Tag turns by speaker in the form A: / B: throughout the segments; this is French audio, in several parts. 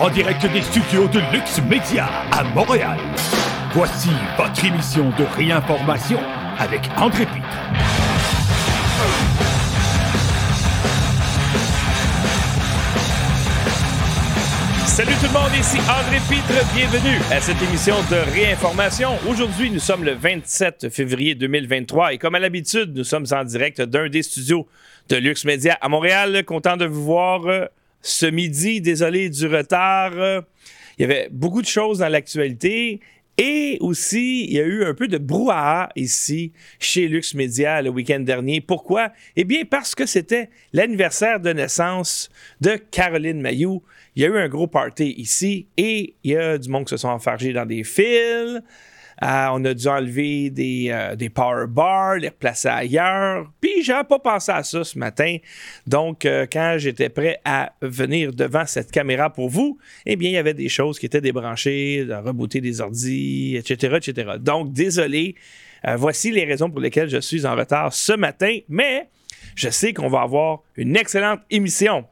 A: en direct des studios de Lux Media à Montréal. Voici votre émission de réinformation avec André Pitre.
B: Salut tout le monde, ici André Pitre, bienvenue à cette émission de réinformation. Aujourd'hui, nous sommes le 27 février 2023 et comme à l'habitude, nous sommes en direct d'un des studios de Lux Media à Montréal. Content de vous voir euh, ce midi. Désolé du retard. Il y avait beaucoup de choses dans l'actualité. Et aussi, il y a eu un peu de brouhaha ici chez Lux Media le week-end dernier. Pourquoi? Eh bien, parce que c'était l'anniversaire de naissance de Caroline Mayou. Il y a eu un gros party ici et il y a du monde qui se sont enfargés dans des fils. Euh, on a dû enlever des, euh, des power bars, les replacer ailleurs. Puis j'avais pas pensé à ça ce matin. Donc, euh, quand j'étais prêt à venir devant cette caméra pour vous, eh bien, il y avait des choses qui étaient débranchées, de rebooter des ordis, etc., etc. Donc, désolé. voici les raisons pour lesquelles je suis en retard ce matin, mais je sais qu'on va avoir une excellente émission.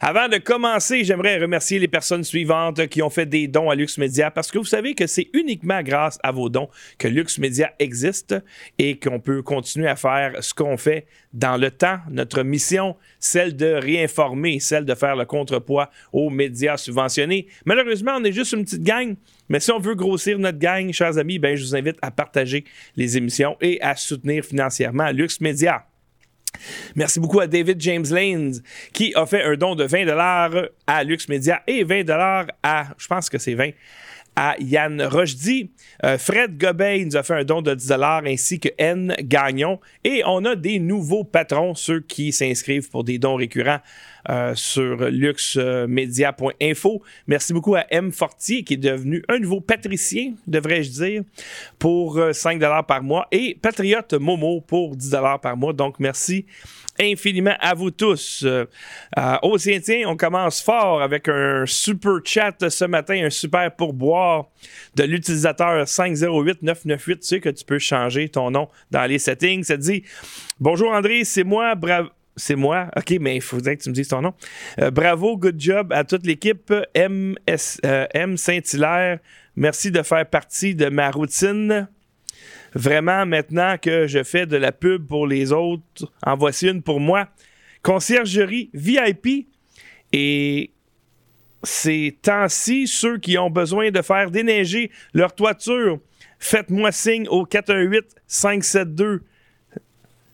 B: Avant de commencer, j'aimerais remercier les personnes suivantes qui ont fait des dons à Lux Media parce que vous savez que c'est uniquement grâce à vos dons que Lux Media existe et qu'on peut continuer à faire ce qu'on fait dans le temps. Notre mission, celle de réinformer, celle de faire le contrepoids aux médias subventionnés. Malheureusement, on est juste une petite gang. Mais si on veut grossir notre gang, chers amis, ben, je vous invite à partager les émissions et à soutenir financièrement Lux Media. Merci beaucoup à David James Lanes qui a fait un don de 20 à Lux Media et 20 à, je pense que c'est 20, à Yann Rochdy. Euh, Fred Gobey nous a fait un don de 10 ainsi que N Gagnon. Et on a des nouveaux patrons, ceux qui s'inscrivent pour des dons récurrents euh, sur luxmedia.info. Merci beaucoup à M. Fortier qui est devenu un nouveau patricien, devrais-je dire, pour 5 euh, par mois et Patriote Momo pour 10 par mois. Donc merci infiniment à vous tous. Euh, au on commence fort avec un super chat ce matin, un super pourboire de l'utilisateur 508998. Tu sais que tu peux changer ton nom dans les settings. Ça dit Bonjour André, c'est moi, bravo c'est moi? OK, mais il faudrait que tu me dises ton nom. Euh, bravo, good job à toute l'équipe. M, euh, M Saint-Hilaire, merci de faire partie de ma routine. Vraiment, maintenant que je fais de la pub pour les autres, en voici une pour moi. Conciergerie VIP. Et ces temps-ci, ceux qui ont besoin de faire déneiger leur toiture, faites-moi signe au 418 572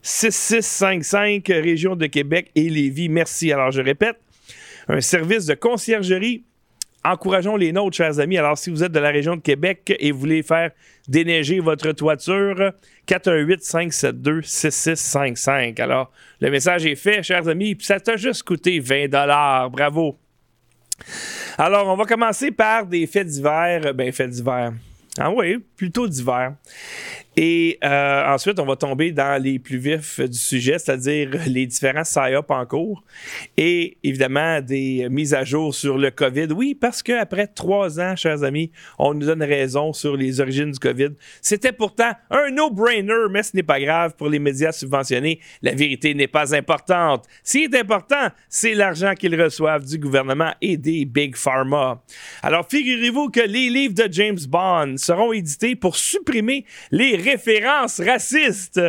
B: 6655, région de Québec et Lévis. Merci. Alors, je répète, un service de conciergerie. Encourageons les nôtres, chers amis. Alors, si vous êtes de la région de Québec et voulez faire déneiger votre toiture, 418-572-6655. Alors, le message est fait, chers amis. ça t'a juste coûté 20 Bravo. Alors, on va commencer par des faits divers. Ben, faits divers. Ah oui, plutôt d'hiver. Et euh, ensuite, on va tomber dans les plus vifs du sujet, c'est-à-dire les différents psy en cours et évidemment des mises à jour sur le COVID. Oui, parce qu'après trois ans, chers amis, on nous donne raison sur les origines du COVID. C'était pourtant un no-brainer, mais ce n'est pas grave pour les médias subventionnés. La vérité n'est pas importante. Ce qui est important, c'est l'argent qu'ils reçoivent du gouvernement et des Big Pharma. Alors, figurez-vous que les livres de James Bond seront édités pour supprimer les références racistes.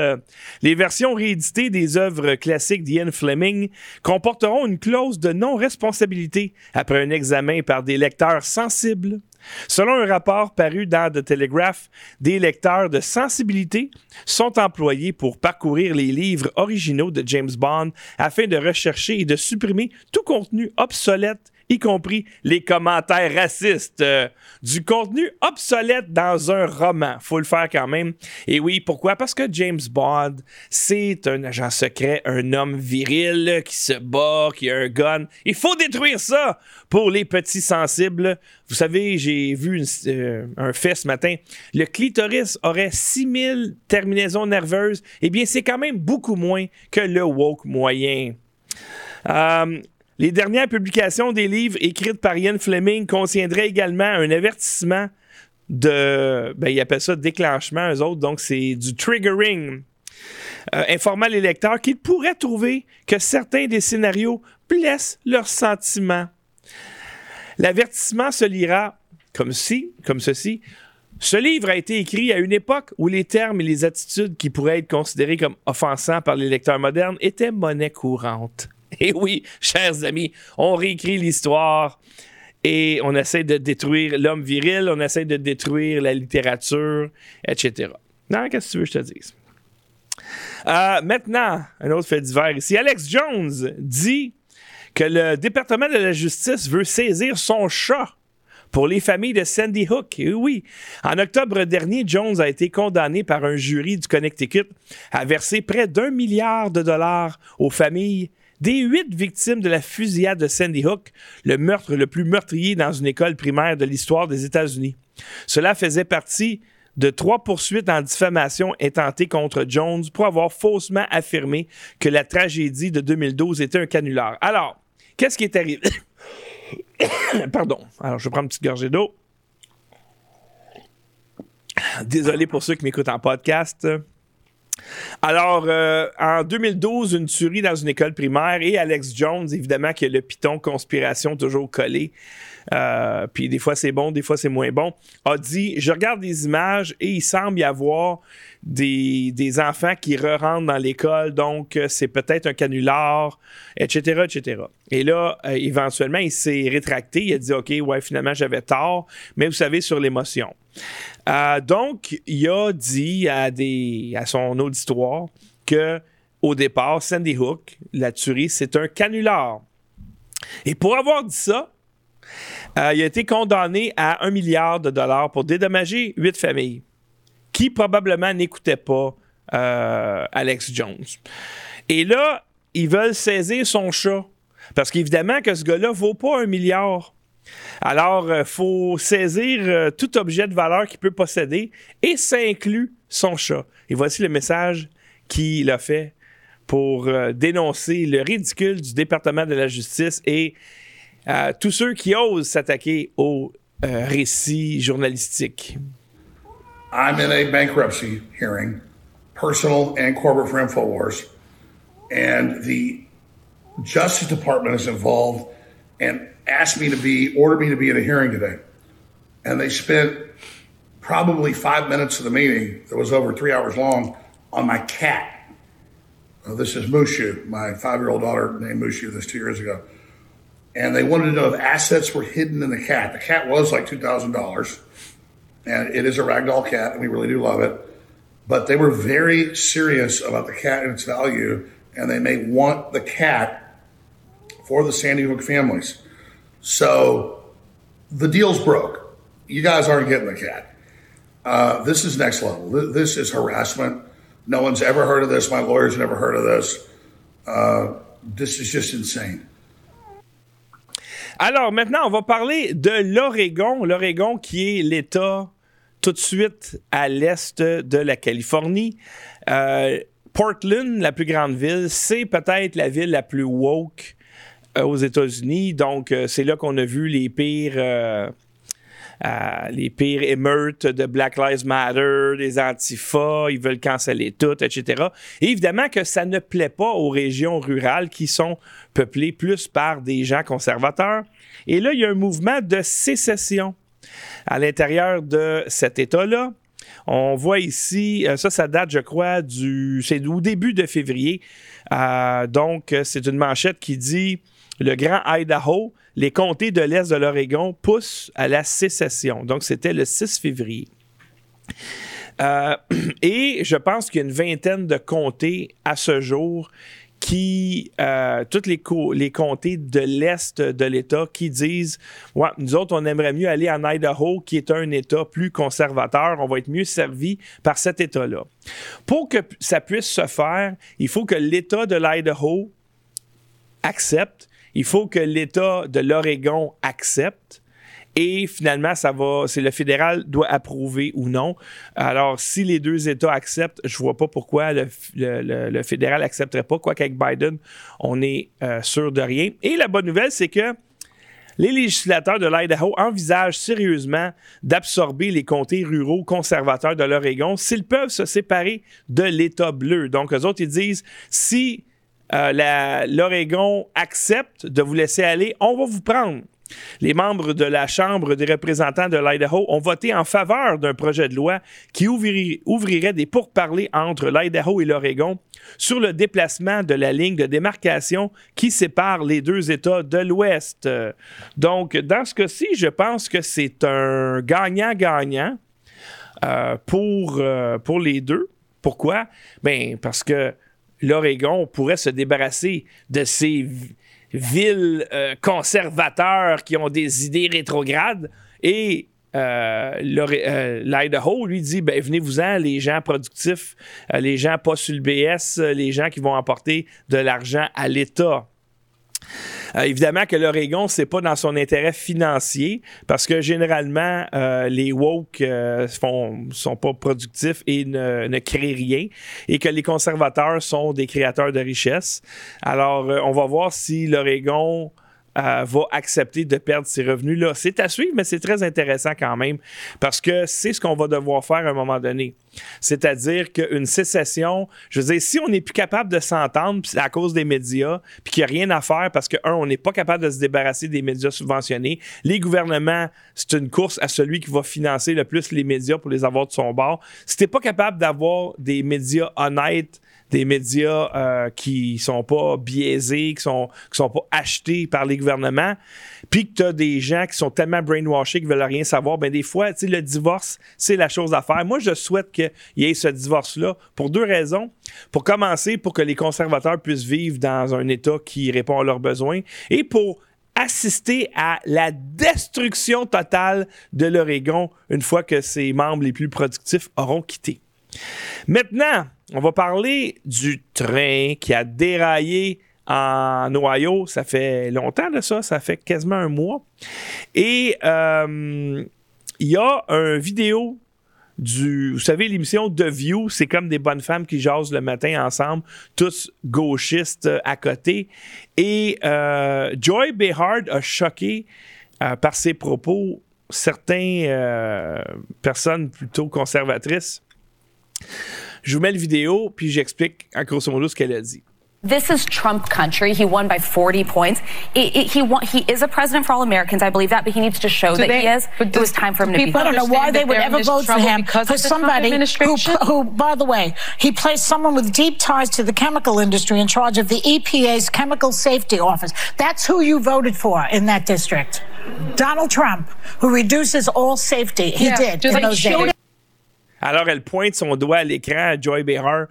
B: Les versions rééditées des œuvres classiques d'Ian Fleming comporteront une clause de non-responsabilité après un examen par des lecteurs sensibles. Selon un rapport paru dans The Telegraph, des lecteurs de sensibilité sont employés pour parcourir les livres originaux de James Bond afin de rechercher et de supprimer tout contenu obsolète y compris les commentaires racistes, euh, du contenu obsolète dans un roman. Faut le faire quand même. Et oui, pourquoi? Parce que James Bond, c'est un agent secret, un homme viril qui se bat, qui a un gun. Il faut détruire ça pour les petits sensibles. Vous savez, j'ai vu euh, un fait ce matin. Le clitoris aurait 6000 terminaisons nerveuses. Eh bien, c'est quand même beaucoup moins que le woke moyen. Euh, les dernières publications des livres écrites par Ian Fleming contiendraient également un avertissement de. Ben, ils appellent ça déclenchement, eux autres, donc c'est du triggering. Euh, informant les lecteurs qu'ils pourraient trouver que certains des scénarios blessent leurs sentiments. L'avertissement se lira comme si, comme ceci. Ce livre a été écrit à une époque où les termes et les attitudes qui pourraient être considérés comme offensants par les lecteurs modernes étaient monnaie courante. Et oui, chers amis, on réécrit l'histoire et on essaie de détruire l'homme viril, on essaie de détruire la littérature, etc. Non, qu'est-ce que tu veux que je te dise? Euh, maintenant, un autre fait divers ici. Alex Jones dit que le département de la justice veut saisir son chat pour les familles de Sandy Hook. Et oui, en octobre dernier, Jones a été condamné par un jury du Connecticut à verser près d'un milliard de dollars aux familles des huit victimes de la fusillade de Sandy Hook, le meurtre le plus meurtrier dans une école primaire de l'histoire des États-Unis. Cela faisait partie de trois poursuites en diffamation intentées contre Jones pour avoir faussement affirmé que la tragédie de 2012 était un canular. Alors, qu'est-ce qui est arrivé? Pardon. Alors, je prends une petite gorgée d'eau. Désolé pour ceux qui m'écoutent en podcast. Alors, euh, en 2012, une tuerie dans une école primaire et Alex Jones, évidemment, qui a le piton conspiration toujours collé. Euh, puis des fois c'est bon, des fois c'est moins bon, a dit Je regarde des images et il semble y avoir des, enfants qui re-rentrent dans l'école, donc euh, c'est peut-être un canular, etc., etc. Et là, éventuellement, il s'est rétracté, il a dit Ok, ouais, finalement j'avais tort, mais vous savez, sur l'émotion. Euh, donc, il a dit à son auditoire que au départ, Sandy Hook, la tuerie, c'est un canular. Et pour avoir dit ça, euh, il a été condamné à un milliard de dollars pour dédommager huit familles qui probablement n'écoutaient pas euh, Alex Jones. Et là, ils veulent saisir son chat. Parce qu'évidemment que ce gars-là vaut pas un milliard. Alors, il euh, faut saisir tout objet de valeur qu'il peut posséder et ça inclut son chat. Et voici le message qu'il a fait pour dénoncer le ridicule du département de la justice et Euh, tous ceux qui osent s'attaquer au euh, récit journalistique.
C: I'm in a bankruptcy hearing, personal and corporate for InfoWars, and the Justice Department is involved and asked me to be, ordered me to be at a hearing today. And they spent probably five minutes of the meeting that was over three hours long on my cat. This is Mushu, my five year old daughter named Mushu this two years ago. And they wanted to know if assets were hidden in the cat. The cat was like $2,000, and it is a ragdoll cat, and we really do love it. But they were very serious about the cat and its value, and they may want the cat for the Sandy Hook families. So the deal's broke. You guys aren't getting the cat. Uh, this is next level. This is harassment. No one's ever heard of this. My lawyer's never heard of this. Uh, this is just insane.
B: Alors maintenant, on va parler de l'Oregon. L'Oregon qui est l'État tout de suite à l'est de la Californie. Euh, Portland, la plus grande ville, c'est peut-être la ville la plus woke euh, aux États-Unis. Donc, euh, c'est là qu'on a vu les pires. Les émeutes de Black Lives Matter, des antifas, ils veulent canceller tout, etc. Et évidemment que ça ne plaît pas aux régions rurales qui sont peuplées plus par des gens conservateurs. Et là, il y a un mouvement de sécession à l'intérieur de cet État-là. On voit ici, ça, ça date, je crois, du, au début de février. donc, c'est une manchette qui dit le Grand Idaho, les comtés de l'Est de l'Oregon poussent à la sécession. Donc, c'était le 6 février. Euh, et je pense qu'il y a une vingtaine de comtés à ce jour qui, euh, tous les, les comtés de l'Est de l'État qui disent ouais, nous autres, on aimerait mieux aller en Idaho, qui est un État plus conservateur, on va être mieux servi par cet État-là. Pour que ça puisse se faire, il faut que l'État de l'Idaho accepte il faut que l'État de l'Oregon accepte. Et finalement, ça va, c'est le fédéral doit approuver ou non. Alors, si les deux États acceptent, je vois pas pourquoi le, fédéral accepterait pas. Quoi qu'avec Biden, on est euh, sûr de rien. Et la bonne nouvelle, c'est que les législateurs de l'Idaho envisagent sérieusement d'absorber les comtés ruraux conservateurs de l'Oregon s'ils peuvent se séparer de l'État bleu. Donc, eux autres, ils disent, si euh, l'Oregon accepte de vous laisser aller, on va vous prendre. Les membres de la Chambre des représentants de l'Idaho ont voté en faveur d'un projet de loi qui ouvrirait des pourparlers entre l'Idaho et l'Oregon sur le déplacement de la ligne de démarcation qui sépare les deux États de l'Ouest. Donc, dans ce cas-ci, je pense que c'est un gagnant-gagnant euh, pour, euh, pour les deux. Pourquoi? Ben, parce que l'Oregon pourrait se débarrasser de ces villes euh, conservateurs qui ont des idées rétrogrades et euh, euh, l'Idaho lui dit ben, venez-vous-en, les gens productifs, les gens pas sur le BS, les gens qui vont apporter de l'argent à l'État. Euh, évidemment que l'Oregon, c'est pas dans son intérêt financier parce que généralement, euh, les woke euh, font, sont pas productifs et ne, ne, créent rien et que les conservateurs sont des créateurs de richesse. Alors, on va voir si l'Oregon euh, va accepter de perdre ses revenus-là. C'est à suivre, mais c'est très intéressant quand même parce que c'est ce qu'on va devoir faire à un moment donné. C'est-à-dire qu'une sécession, je veux dire, si on n'est plus capable de s'entendre à cause des médias, puis qu'il n'y a rien à faire parce que, un, on n'est pas capable de se débarrasser des médias subventionnés, les gouvernements, c'est une course à celui qui va financer le plus les médias pour les avoir de son bord. Si tu pas capable d'avoir des médias honnêtes, des médias euh, qui sont pas biaisés, qui sont, qui sont pas achetés par les gouvernements, puis que tu as des gens qui sont tellement brainwashés qu'ils veulent rien savoir, ben des fois, tu le divorce, c'est la chose à faire. Moi, je souhaite qu'il y ait ce divorce-là pour deux raisons. Pour commencer, pour que les conservateurs puissent vivre dans un État qui répond à leurs besoins et pour assister à la destruction totale de l'Oregon une fois que ses membres les plus productifs auront quitté. Maintenant, on va parler du train qui a déraillé en Ohio. Ça fait longtemps de ça, ça fait quasiment un mois. Et euh, il y a une vidéo du. Vous savez, l'émission The View, c'est comme des bonnes femmes qui jasent le matin ensemble, tous gauchistes à côté. Et euh, Joy Behard a choqué euh, par ses propos certaines personnes plutôt conservatrices Je vous mets le vidéo, puis j'explique en grosso modo ce qu'elle a dit.
D: This is Trump country. He won by 40 points. It, it, he won, he is a president for all Americans. I believe that, but he needs to show do that they, he is. But it was time for him to be.
E: I don't know why they would ever vote for him for somebody who, who, by the way, he placed someone with deep ties to the chemical industry in charge of the EPA's Chemical Safety Office. That's who you voted for in that district. Donald Trump, who reduces all safety. He yeah, did in those days.
B: Alors, elle pointe son doigt à l'écran à Joy Behar.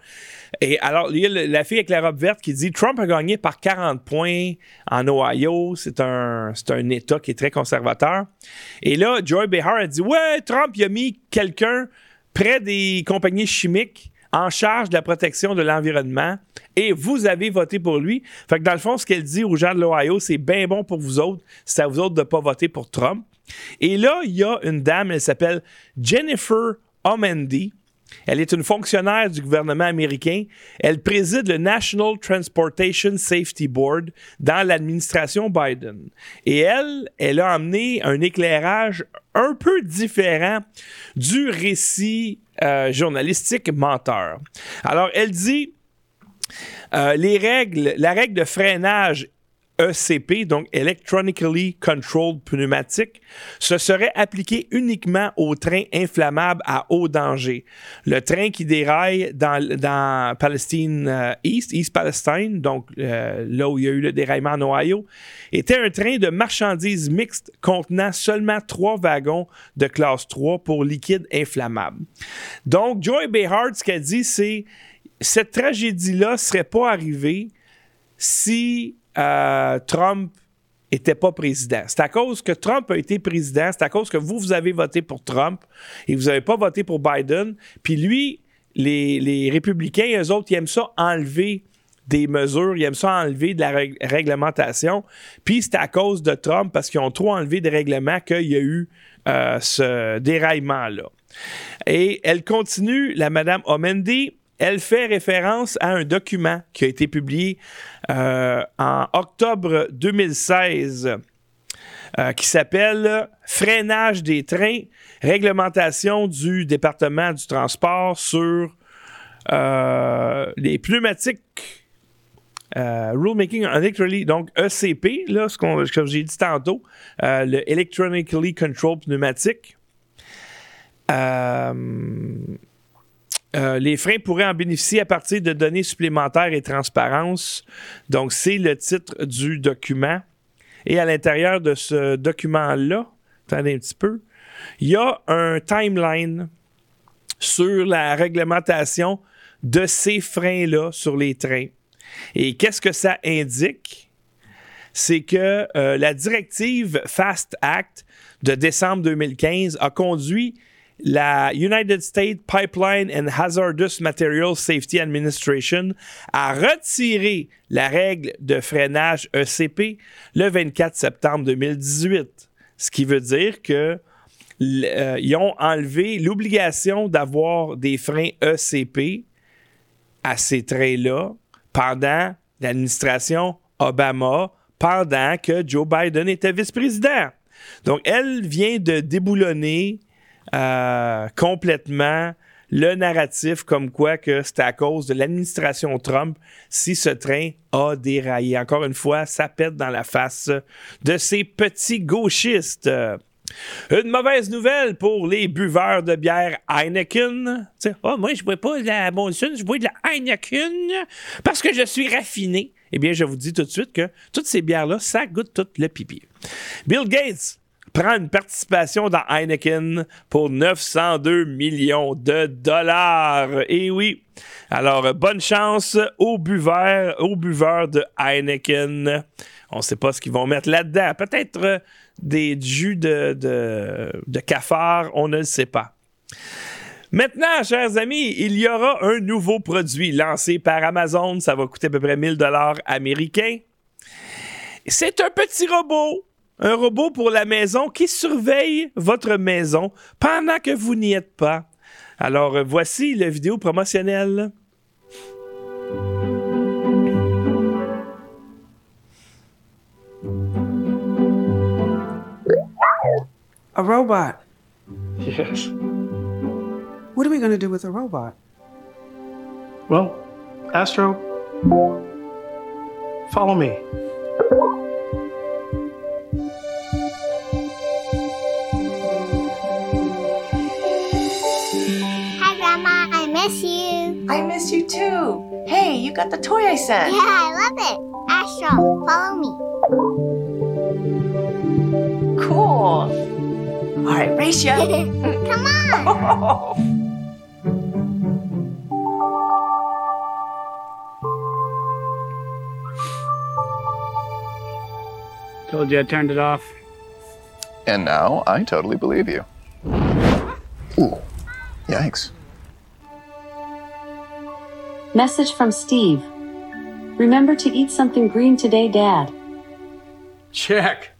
B: Et alors, il y a la fille avec la robe verte qui dit Trump a gagné par 40 points en Ohio. C'est un, État qui est très conservateur. Et là, Joy Behar a dit Ouais, Trump, il a mis quelqu'un près des compagnies chimiques en charge de la protection de l'environnement et vous avez voté pour lui. Fait que dans le fond, ce qu'elle dit aux gens de l'Ohio, c'est bien bon pour vous autres. C'est à vous autres de ne pas voter pour Trump. Et là, il y a une dame, elle s'appelle Jennifer Omendi. Elle est une fonctionnaire du gouvernement américain. Elle préside le National Transportation Safety Board dans l'administration Biden. Et elle, elle a amené un éclairage un peu différent du récit euh, journalistique menteur. Alors, elle dit euh, les règles, la règle de freinage ECP, donc Electronically Controlled Pneumatic, ce serait appliqué uniquement aux trains inflammables à haut danger. Le train qui déraille dans, dans Palestine euh, East, East Palestine, donc euh, là où il y a eu le déraillement en Ohio, était un train de marchandises mixtes contenant seulement trois wagons de classe 3 pour liquide inflammable. Donc, Joy Behar, ce qu'elle dit, c'est cette tragédie-là ne serait pas arrivée si euh, Trump n'était pas président. C'est à cause que Trump a été président, c'est à cause que vous, vous avez voté pour Trump et vous n'avez pas voté pour Biden. Puis lui, les, républicains, eux autres, ils aiment ça enlever des mesures, ils aiment ça enlever de la réglementation. Puis c'est à cause de Trump, parce qu'ils ont trop enlevé des règlements, qu'il y a eu euh, ce déraillement-là. Et elle continue, la Madame Omendi, elle fait référence à un document qui a été publié euh, en octobre 2016 euh, qui s'appelle Freinage des trains, réglementation du département du transport sur euh, les pneumatiques rulemaking electrically, donc ECP, là, ce qu'on, comme j'ai dit tantôt, le Electronically Controlled Pneumatique. les freins pourraient en bénéficier à partir de données supplémentaires et transparence. Donc, c'est le titre du document. Et à l'intérieur de ce document-là, attendez un petit peu, il y a un timeline sur la réglementation de ces freins-là sur les trains. Et qu'est-ce que ça indique? C'est que euh, la directive FAST Act de décembre 2015 a conduit la United States Pipeline and Hazardous Materials Safety Administration a retiré la règle de freinage ECP le 24 septembre 2018. Ce qui veut dire que euh, ils ont enlevé l'obligation d'avoir des freins ECP à ces trains-là pendant l'administration Obama, pendant que Joe Biden était vice-président. Donc, elle vient de déboulonner euh, complètement le narratif comme quoi que c'est à cause de l'administration Trump si ce train a déraillé. Encore une fois, ça pète dans la face de ces petits gauchistes. Une mauvaise nouvelle pour les buveurs de bière Heineken. oh, moi, je bois pas de la Monson, je bois de la Heineken parce que je suis raffiné. Eh bien, je vous dis tout de suite que toutes ces bières-là, ça goûte tout le pipi. Bill Gates prend une participation dans Heineken pour 902 millions de dollars. Et oui. Alors, bonne chance aux buveurs, aux buveurs de Heineken. On ne sait pas ce qu'ils vont mettre là-dedans. Peut-être euh, des jus de, de, cafard, on ne le sait pas. Maintenant, chers amis, il y aura un nouveau produit lancé par Amazon. Ça va coûter à peu près 1000 dollars américains. C'est un petit robot un robot pour la maison qui surveille votre maison pendant que vous n'y êtes pas. Alors, euh, voici la vidéo promotionnelle.
F: A robot.
G: Yes.
F: What are we going to do with a robot?
G: Well, Astro, follow me.
H: Miss you.
I: I miss you too. Hey, you got the toy I sent.
H: Yeah, I love it. Astro, follow me.
I: Cool. All right, race ya.
H: Come on.
J: Told you I turned it off.
K: And now I totally believe you. Ooh, yikes.
L: Message from Steve. Remember to eat something green today, Dad.
J: Check.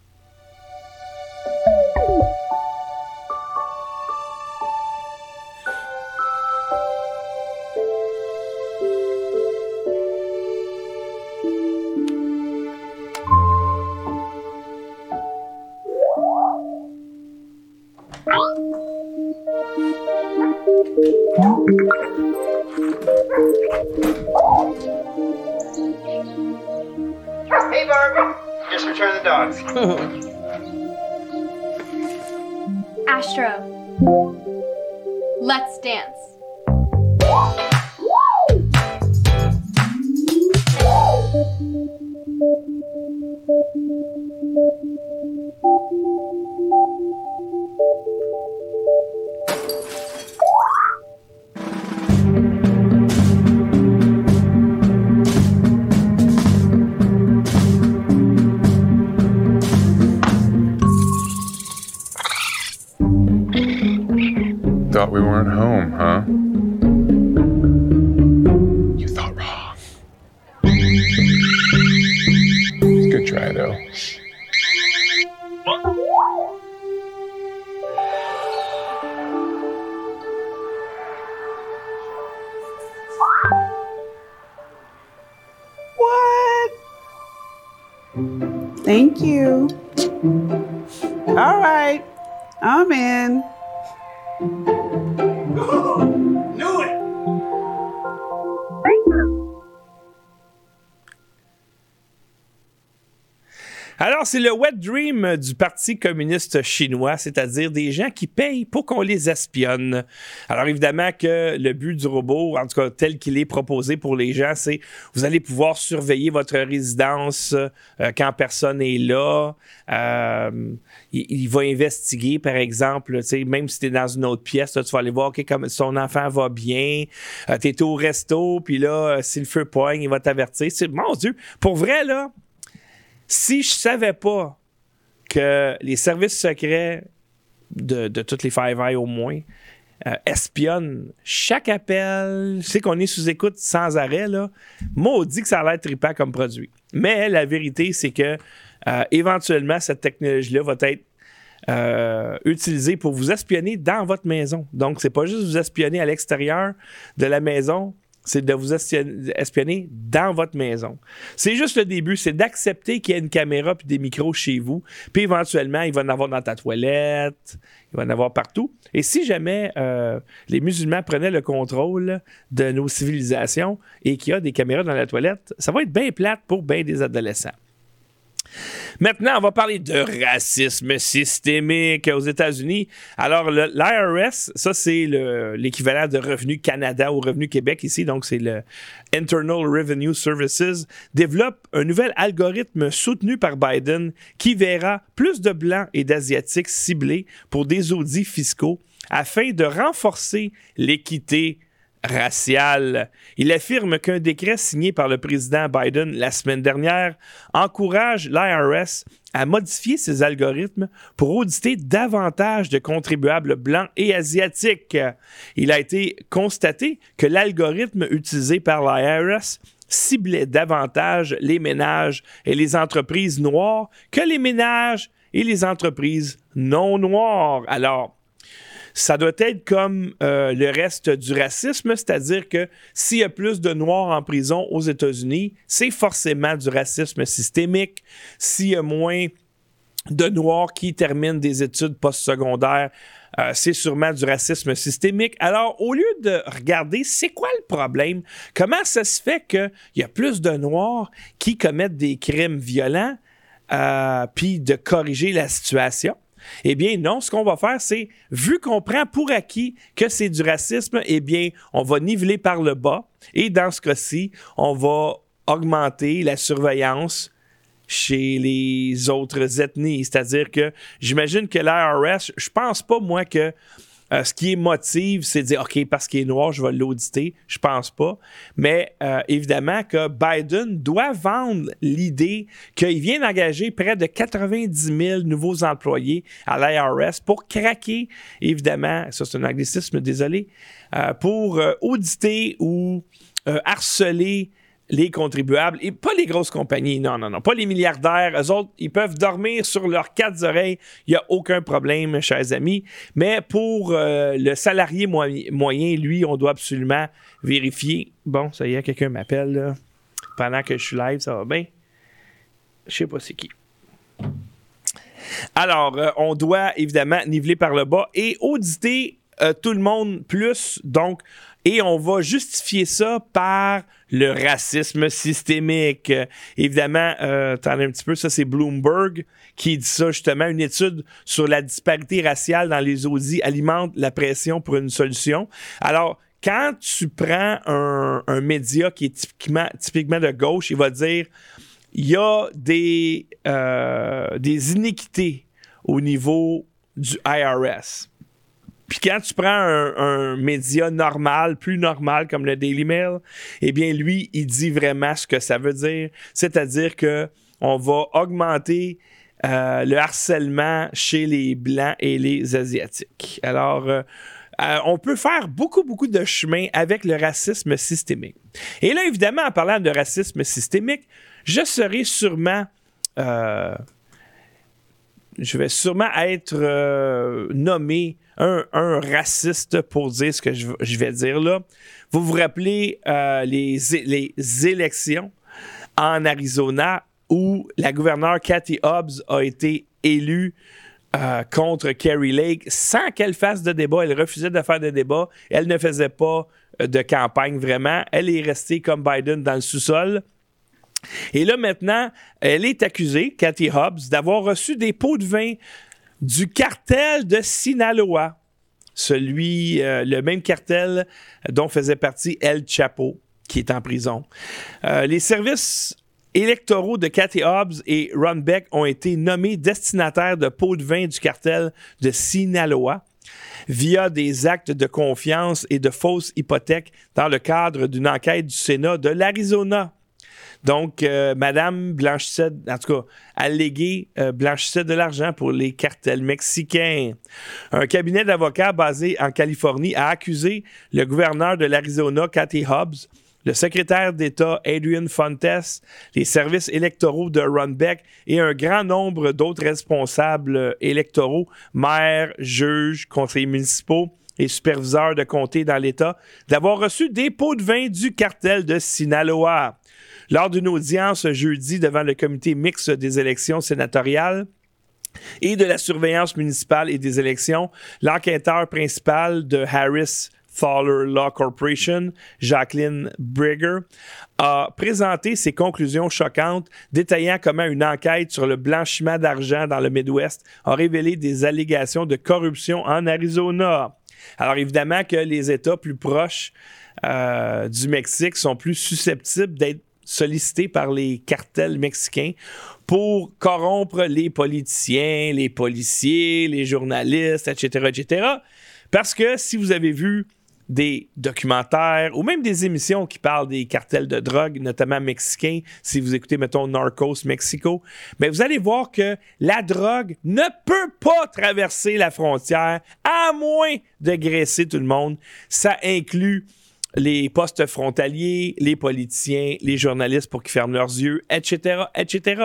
B: Orlando. What? Thank you. All right. I'm in. C'est le wet dream du Parti communiste chinois, c'est-à-dire des gens qui payent pour qu'on les espionne. Alors, évidemment que le but du robot, en tout cas tel qu'il est proposé pour les gens, c'est vous allez pouvoir surveiller votre résidence euh, quand personne n'est là. Euh, il, va investiguer, par exemple, même si tu es dans une autre pièce, tu vas aller voir que comme son enfant va bien, euh, tu es au resto, puis là, si le feu poigne, il va t'avertir. Mon Dieu, pour vrai, là, si je savais pas que les services secrets de, toutes les Five Eyes au moins euh, espionnent chaque appel, je sais qu'on est sous écoute sans arrêt, là, maudit que ça a l'air trippant comme produit. Mais la vérité, c'est que euh, éventuellement, cette technologie-là va être euh, utilisée pour vous espionner dans votre maison. Donc, c'est pas juste vous espionner à l'extérieur de la maison, c'est de vous espionner dans votre maison. C'est juste le début, c'est d'accepter qu'il y a une caméra puis des micros chez vous, puis éventuellement, il va en avoir dans ta toilette, il va en avoir partout. Et si jamais euh, les musulmans prenaient le contrôle de nos civilisations et qu'il y a des caméras dans la toilette, ça va être bien plate pour bien des adolescents. Maintenant, on va parler de racisme systémique aux États-Unis. Alors, l'IRS, ça, c'est l'équivalent de Revenu Canada ou Revenu Québec ici, donc c'est le Internal Revenue Services, développe un nouvel algorithme soutenu par Biden qui verra plus de Blancs et d'Asiatiques ciblés pour des audits fiscaux afin de renforcer l'équité Il affirme qu'un décret signé par le président Biden la semaine dernière encourage l'IRS à modifier ses algorithmes pour auditer davantage de contribuables blancs et asiatiques. Il a été constaté que l'algorithme utilisé par l'IRS ciblait davantage les ménages et les entreprises noires que les ménages et les entreprises non noires. Alors, ça doit être comme euh, le reste du racisme, c'est-à-dire que s'il y a plus de Noirs en prison aux États-Unis, c'est forcément du racisme systémique. S'il y a moins de Noirs qui terminent des études postsecondaires, euh, c'est sûrement du racisme systémique. Alors, au lieu de regarder c'est quoi le problème, comment ça se fait qu'il y a plus de Noirs qui commettent des crimes violents, euh, puis de corriger la situation, eh bien, non, ce qu'on va faire, c'est, vu qu'on prend pour acquis que c'est du racisme, eh bien, on va niveler par le bas. Et dans ce cas-ci, on va augmenter la surveillance chez les autres ethnies. C'est-à-dire que j'imagine que l'IRS, je pense pas, moi, que euh, ce qui est motive, c'est de dire, OK, parce qu'il est noir, je vais l'auditer. Je pense pas. Mais euh, évidemment que Biden doit vendre l'idée qu'il vient d'engager près de 90 000 nouveaux employés à l'IRS pour craquer, évidemment, ça c'est un anglicisme, désolé, euh, pour auditer ou harceler les contribuables et pas les grosses compagnies, non, non, non, pas les milliardaires. Eux autres, ils peuvent dormir sur leurs quatre oreilles, il n'y a aucun problème, chers amis. Mais pour euh, le salarié moyen, lui, on doit absolument vérifier. Bon, ça y est, quelqu'un m'appelle pendant que je suis live, ça va bien? Je sais pas c'est qui. Alors, euh, on doit évidemment niveler par le bas et auditer euh, tout le monde plus. Donc, et on va justifier ça par le racisme systémique. évidemment, euh, un petit peu, ça c'est Bloomberg qui dit ça justement. Une étude sur la disparité raciale dans les audits alimente la pression pour une solution. Alors, quand tu prends un, média qui est typiquement, typiquement de gauche, il va dire il y a des, euh, des iniquités au niveau du IRS. Puis quand tu prends un, média normal, plus normal comme le Daily Mail, eh bien lui, il dit vraiment ce que ça veut dire, c'est-à-dire que on va augmenter euh, le harcèlement chez les blancs et les asiatiques. Alors euh, euh, on peut faire beaucoup, beaucoup de chemin avec le racisme systémique. Et là, évidemment, en parlant de racisme systémique, je serai sûrement je vais sûrement être nommé un, raciste pour dire ce que je, vais dire là. Vous vous rappelez euh, les, élections en Arizona où la gouverneure Kathy Hobbs a été élue euh, contre Kerry Lake sans qu'elle fasse de débat. Elle refusait de faire de débat. Elle ne faisait pas euh, de campagne vraiment. Elle est restée comme Biden dans le sous-sol. Et là, maintenant, elle est accusée, Cathy Hobbs, d'avoir reçu des pots de vin du cartel de Sinaloa, celui, euh, le même cartel dont faisait partie El Chapo, qui est en prison. Euh, les services électoraux de Cathy Hobbs et Ron Beck ont été nommés destinataires de pots de vin du cartel de Sinaloa via des actes de confiance et de fausses hypothèques dans le cadre d'une enquête du Sénat de l'Arizona. Donc, euh, Madame blanchissait, en tout cas, allégué euh, blanchissait de l'argent pour les cartels mexicains. Un cabinet d'avocats basé en Californie a accusé le gouverneur de l'Arizona, Kathy Hobbs, le secrétaire d'État Adrian Fontes, les services électoraux de Ron Beck et un grand nombre d'autres responsables électoraux, maires, juges, conseillers municipaux et superviseurs de comté dans l'État, d'avoir reçu des pots de vin du cartel de Sinaloa. Lors d'une audience jeudi devant le comité mixte des élections sénatoriales, et de la surveillance municipale et des élections, l'enquêteur principal de Harris Fowler Law Corporation, Jacqueline Brigger, a présenté ses conclusions choquantes, détaillant comment une enquête sur le blanchiment d'argent dans le Midwest a révélé des allégations de corruption en Arizona. Alors évidemment que les États plus proches euh, du Mexique sont plus susceptibles d'être sollicités par les cartels mexicains pour corrompre les politiciens, les policiers, les journalistes, etc., etc. Parce que si vous avez vu des documentaires ou même des émissions qui parlent des cartels de drogue, notamment mexicains, si vous écoutez, mettons, Narcos Mexico, mais vous allez voir que la drogue ne peut pas traverser la frontière à moins de graisser tout le monde. Ça inclut les postes frontaliers, les politiciens, les journalistes pour qu'ils ferment leurs yeux, etc., etc.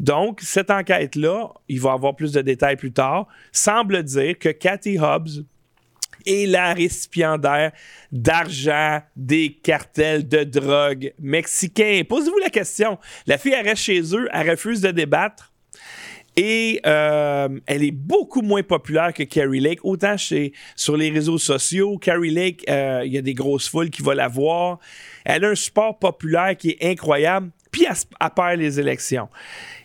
B: Donc, cette enquête-là, il va avoir plus de détails plus tard, semble dire que Cathy Hobbs est la récipiendaire d'argent des cartels de drogue mexicains. Posez-vous la question. La fille, elle reste chez eux, elle refuse de débattre. Et euh, elle est beaucoup moins populaire que Carrie Lake. Autant chez, sur les réseaux sociaux, Carrie Lake, euh, il y a des grosses foules qui vont la voir. Elle a un support populaire qui est incroyable. Puis elle, elle perd les élections.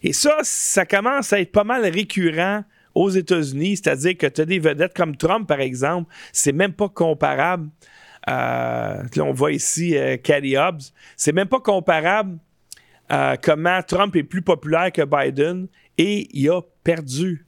B: Et ça, ça commence à être pas mal récurrent aux États-Unis, c'est-à-dire que tu as des vedettes comme Trump, par exemple, c'est même pas comparable. Euh, là, on voit ici euh, Hobbs. C'est même pas comparable à comment Trump est plus populaire que Biden et il a perdu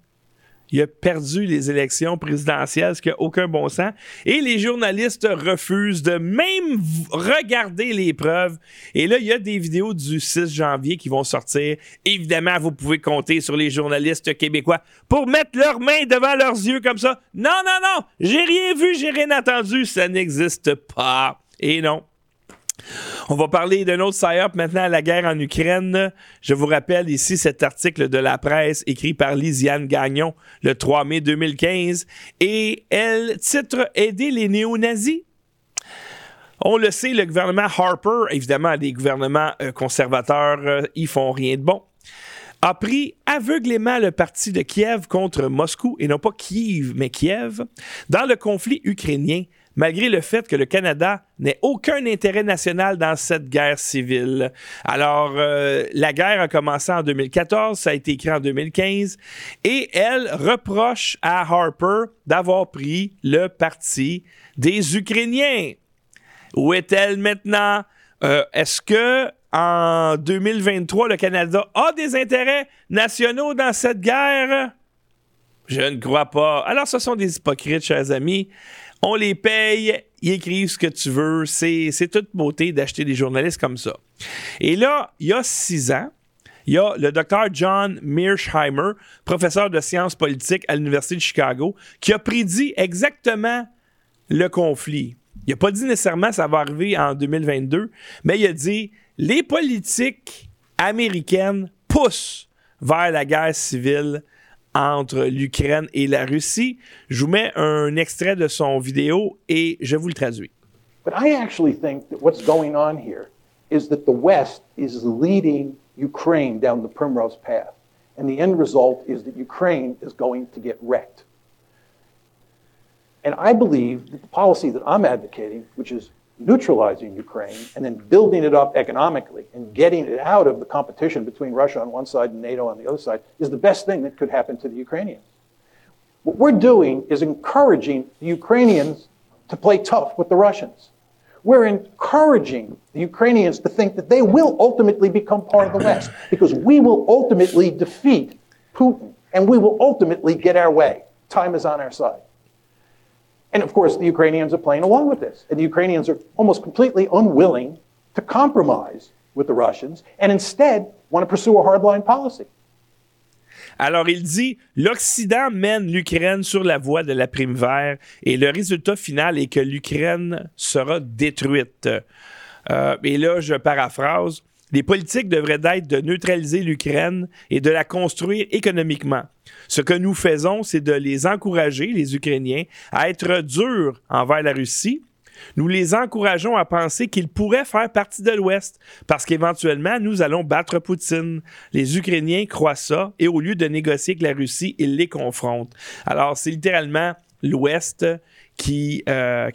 B: il a perdu les élections présidentielles, ce qui n'a aucun bon sens. Et les journalistes refusent de même regarder les preuves. Et là, il y a des vidéos du 6 janvier qui vont sortir. Évidemment, vous pouvez compter sur les journalistes québécois pour mettre leurs mains devant leurs yeux comme ça. Non, non, non, j'ai rien vu, j'ai rien entendu, ça n'existe pas. Et non, on va parler d'un autre psy maintenant à la guerre en Ukraine. Je vous rappelle ici cet article de la presse écrit par Lisiane Gagnon le 3 mai 2015 et elle titre Aider les néo-nazis. On le sait, le gouvernement Harper, évidemment, les gouvernements euh, conservateurs, euh, ils font rien de bon a pris aveuglément le parti de Kiev contre Moscou, et non pas Kiev, mais Kiev, dans le conflit ukrainien malgré le fait que le Canada n'ait aucun intérêt national dans cette guerre civile. Alors, euh, la guerre a commencé en 2014, ça a été écrit en 2015, et elle reproche à Harper d'avoir pris le parti des Ukrainiens. Où est-elle maintenant? Euh, est-ce que en 2023, le Canada a des intérêts nationaux dans cette guerre? Je ne crois pas. Alors, ce sont des hypocrites, chers amis. On les paye, ils écrivent ce que tu veux. C'est, toute beauté d'acheter des journalistes comme ça. Et là, il y a six ans, il y a le docteur John Mearsheimer, professeur de sciences politiques à l'Université de Chicago, qui a prédit exactement le conflit. Il n'a pas dit nécessairement ça va arriver en 2022, mais il a dit les politiques américaines poussent vers la guerre civile entre l'Ukraine et la Russie. Je vous mets un extrait de son vidéo et je vous le traduis.
M: But I actually think that what's going on here is that the West is leading Ukraine down the primrose path. And the end result is that Ukraine is going to get wrecked. And I believe that the policy that I'm advocating, which is neutralizing Ukraine and then building it up economically and getting it out of the competition between Russia on one side and NATO on the other side is the best thing that could happen to the Ukrainians. What we're doing is encouraging the Ukrainians to play tough with the Russians. We're encouraging the Ukrainians to think that they will ultimately become part of the West because we will ultimately defeat Putin and we will ultimately get our way. Time is on our side. And of course, the Ukrainians are playing along with this. And the Ukrainians are almost completely unwilling to compromise with the Russians and instead want to pursue a hardline policy.
B: Alors, il dit l'Occident mène l'Ukraine sur la voie de la prime vert et le résultat final est que l'Ukraine sera détruite. Euh, et là, je paraphrase les politiques devraient être de neutraliser l'Ukraine et de la construire économiquement. Ce que nous faisons, c'est de les encourager, les Ukrainiens, à être durs envers la Russie. Nous les encourageons à penser qu'ils pourraient faire partie de l'Ouest, parce qu'éventuellement, nous allons battre Poutine. Les Ukrainiens croient ça, et au lieu de négocier avec la Russie, ils les confrontent. Alors, c'est littéralement l'Ouest qui, euh,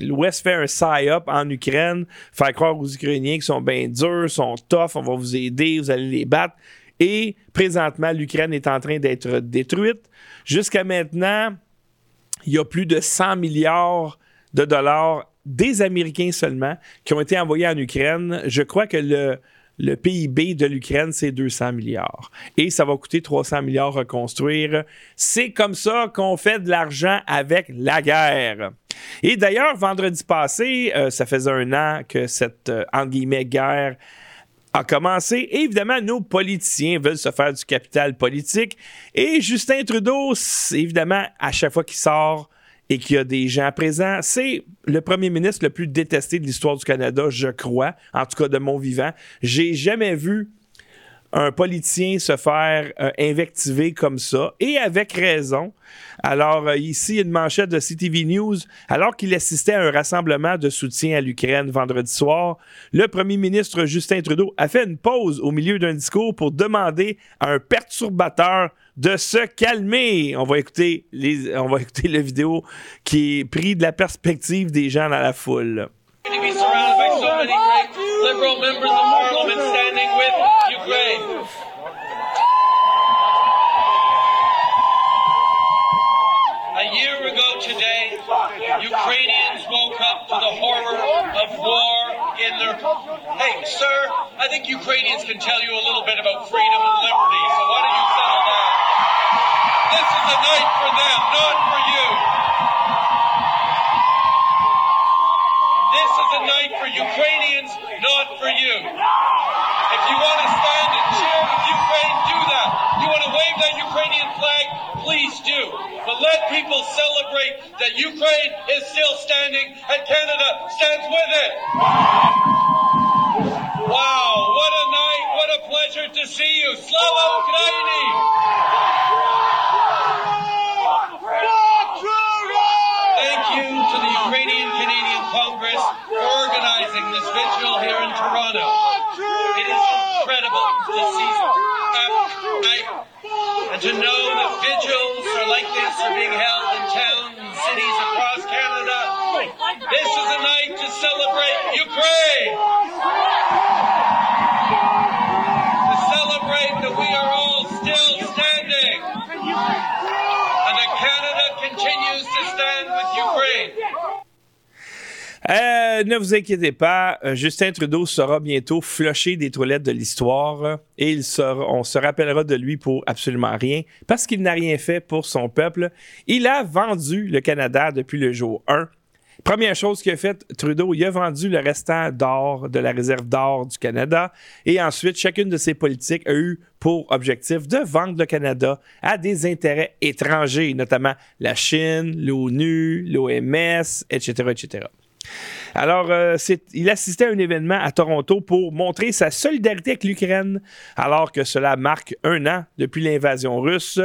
B: l'Ouest fait un psy-up en Ukraine, faire croire aux Ukrainiens qu'ils sont bien durs, sont tough, on va vous aider, vous allez les battre. Et présentement, l'Ukraine est en train d'être détruite. Jusqu'à maintenant, il y a plus de 100 milliards de dollars des Américains seulement qui ont été envoyés en Ukraine. Je crois que le, le PIB de l'Ukraine, c'est 200 milliards. Et ça va coûter 300 milliards à reconstruire. C'est comme ça qu'on fait de l'argent avec la guerre. Et d'ailleurs, vendredi passé, euh, ça faisait un an que cette, euh, guerre a commencé. évidemment, nos politiciens veulent se faire du capital politique. Et Justin Trudeau, évidemment, à chaque fois qu'il sort et qu'il y a des gens présents. C'est le premier ministre le plus détesté de l'histoire du Canada, je crois, en tout cas de mon vivant. J'ai jamais vu un politicien se faire euh, invectiver comme ça, et avec raison. Alors, euh, ici, une manchette de CTV News. Alors qu'il assistait à un rassemblement de soutien à l'Ukraine vendredi soir, le premier ministre Justin Trudeau a fait une pause au milieu d'un discours pour demander à un perturbateur de se calmer. On va écouter, on va écouter la vidéo qui est prise de la perspective des gens dans la foule.
N: A year ago today, Ukrainians woke up to the horror of war in their. Hey, sir, I think Ukrainians can tell you a little bit about freedom and liberty, so why don't you settle down? This is a night for them, not for you. This is a night for Ukrainians, not for you. If you want to stand and cheer with Ukraine, do that. You want to wave that Ukrainian flag, please do. But let people celebrate that Ukraine is still standing and Canada stands with it. Wow, what a night, what a pleasure to see you. Slava Ukraini! Thank you to the Ukrainian Canadian Congress for organizing this vigil here in Toronto. It is incredible to see um, and to know that vigils are like this are being held in towns and cities across Canada. This is a night to celebrate Ukraine. To celebrate that we are all
B: Euh, ne vous inquiétez pas, euh, Justin Trudeau sera bientôt flushé des toilettes de l'histoire et on se rappellera de lui pour absolument rien parce qu'il n'a rien fait pour son peuple. Il a vendu le Canada depuis le jour 1. Première chose qu'il a fait, Trudeau, il a vendu le restant d'or de la réserve d'or du Canada et ensuite, chacune de ses politiques a eu pour objectif de vendre le Canada à des intérêts étrangers, notamment la Chine, l'ONU, l'OMS, etc., etc. Alors, euh, il assistait à un événement à Toronto pour montrer sa solidarité avec l'Ukraine, alors que cela marque un an depuis l'invasion russe.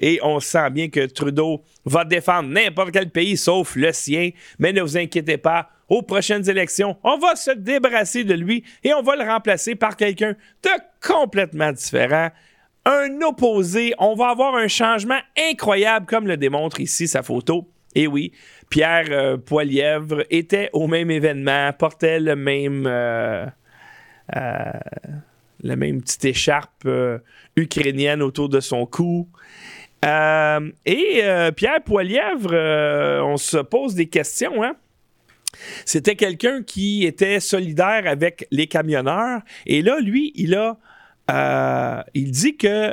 B: Et on sent bien que Trudeau va défendre n'importe quel pays sauf le sien. Mais ne vous inquiétez pas, aux prochaines élections, on va se débarrasser de lui et on va le remplacer par quelqu'un de complètement différent. Un opposé, on va avoir un changement incroyable, comme le démontre ici sa photo. Et oui, Pierre euh, Poilièvre était au même événement, portait le même, euh, euh, la même petite écharpe ukrainienne autour de son cou. et Pierre Poilièvre, on se pose des questions, hein? C'était quelqu'un qui était solidaire avec les camionneurs. Et là, lui, il a. il dit que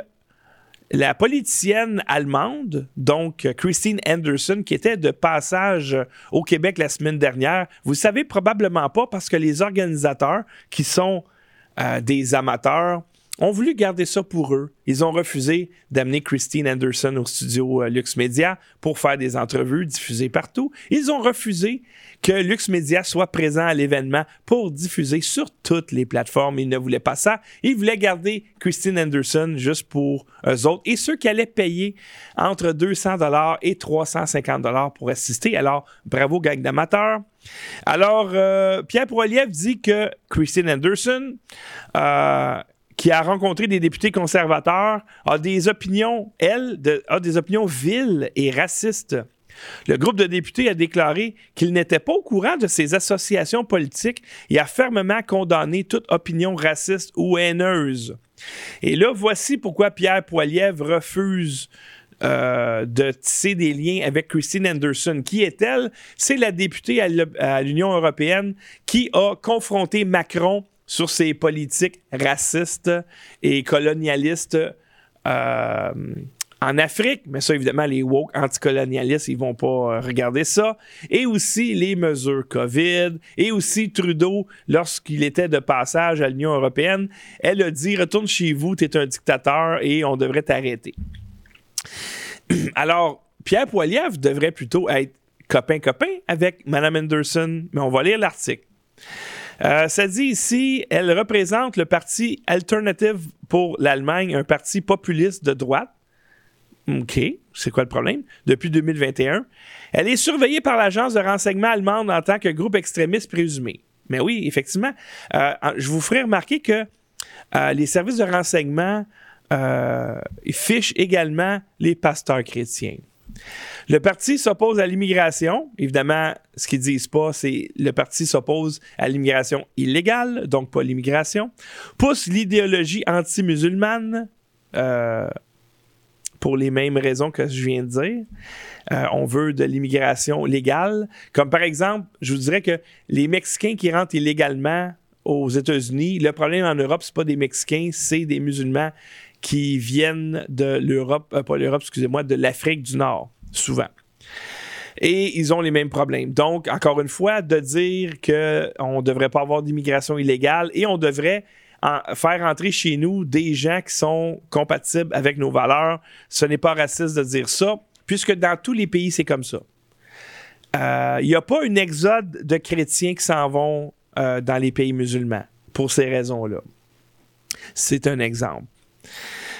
B: la politicienne allemande, donc Christine Anderson, qui était de passage au Québec la semaine dernière, vous savez probablement pas parce que les organisateurs, qui sont euh, des amateurs, ont voulu garder ça pour eux. Ils ont refusé d'amener Christine Anderson au studio euh, Lux Media pour faire des entrevues diffusées partout. Ils ont refusé que Lux Media soit présent à l'événement pour diffuser sur toutes les plateformes. Ils ne voulaient pas ça. Ils voulaient garder Christine Anderson juste pour eux autres et ceux qui allaient payer entre 200 dollars et 350 dollars pour assister. Alors, bravo gang d'amateurs. Alors, euh, Pierre Poilievre dit que Christine Anderson euh, qui a rencontré des députés conservateurs, a des opinions, elle, a des opinions viles et racistes. Le groupe de députés a déclaré qu'il n'était pas au courant de ces associations politiques et a fermement condamné toute opinion raciste ou haineuse. Et là, voici pourquoi Pierre Poilievre refuse euh, de tisser des liens avec Christine Anderson. Qui est-elle? C'est la députée à l'Union européenne qui a confronté Macron sur ses politiques racistes et colonialistes euh, en Afrique, mais ça, évidemment, les woke anticolonialistes, ils vont pas euh, regarder ça. Et aussi les mesures COVID. Et aussi Trudeau, lorsqu'il était de passage à l'Union européenne, elle a dit Retourne chez vous, tu es un dictateur et on devrait t'arrêter. Alors, Pierre Poilievre devrait plutôt être copain-copain avec Mme Anderson, mais on va lire l'article. Euh, ça dit ici, elle représente le parti Alternative pour l'Allemagne, un parti populiste de droite. OK, c'est quoi le problème? Depuis 2021. Elle est surveillée par l'agence de renseignement allemande en tant que groupe extrémiste présumé. Mais oui, effectivement, euh, je vous ferai remarquer que euh, les services de renseignement fichent également les pasteurs chrétiens. Le parti s'oppose à l'immigration. Évidemment, ce qu'ils disent pas, c'est le parti s'oppose à l'immigration illégale, donc pas l'immigration. Pousse l'idéologie anti-musulmane. Euh, pour les mêmes raisons que je viens de dire. Euh, on veut de l'immigration légale. Comme par exemple, je vous dirais que les Mexicains qui rentrent illégalement aux États-Unis, le problème en Europe, c'est pas des Mexicains, c'est des musulmans qui viennent de l'Europe, euh, pas l'Europe, excusez-moi, de l'Afrique du Nord souvent. Et ils ont les mêmes problèmes. Donc, encore une fois, de dire qu'on ne devrait pas avoir d'immigration illégale et on devrait faire entrer chez nous des gens qui sont compatibles avec nos valeurs, ce n'est pas raciste de dire ça, puisque dans tous les pays, c'est comme ça. Euh, il n'y a pas une exode de chrétiens qui s'en vont euh, dans les pays musulmans pour ces raisons-là. C'est un exemple.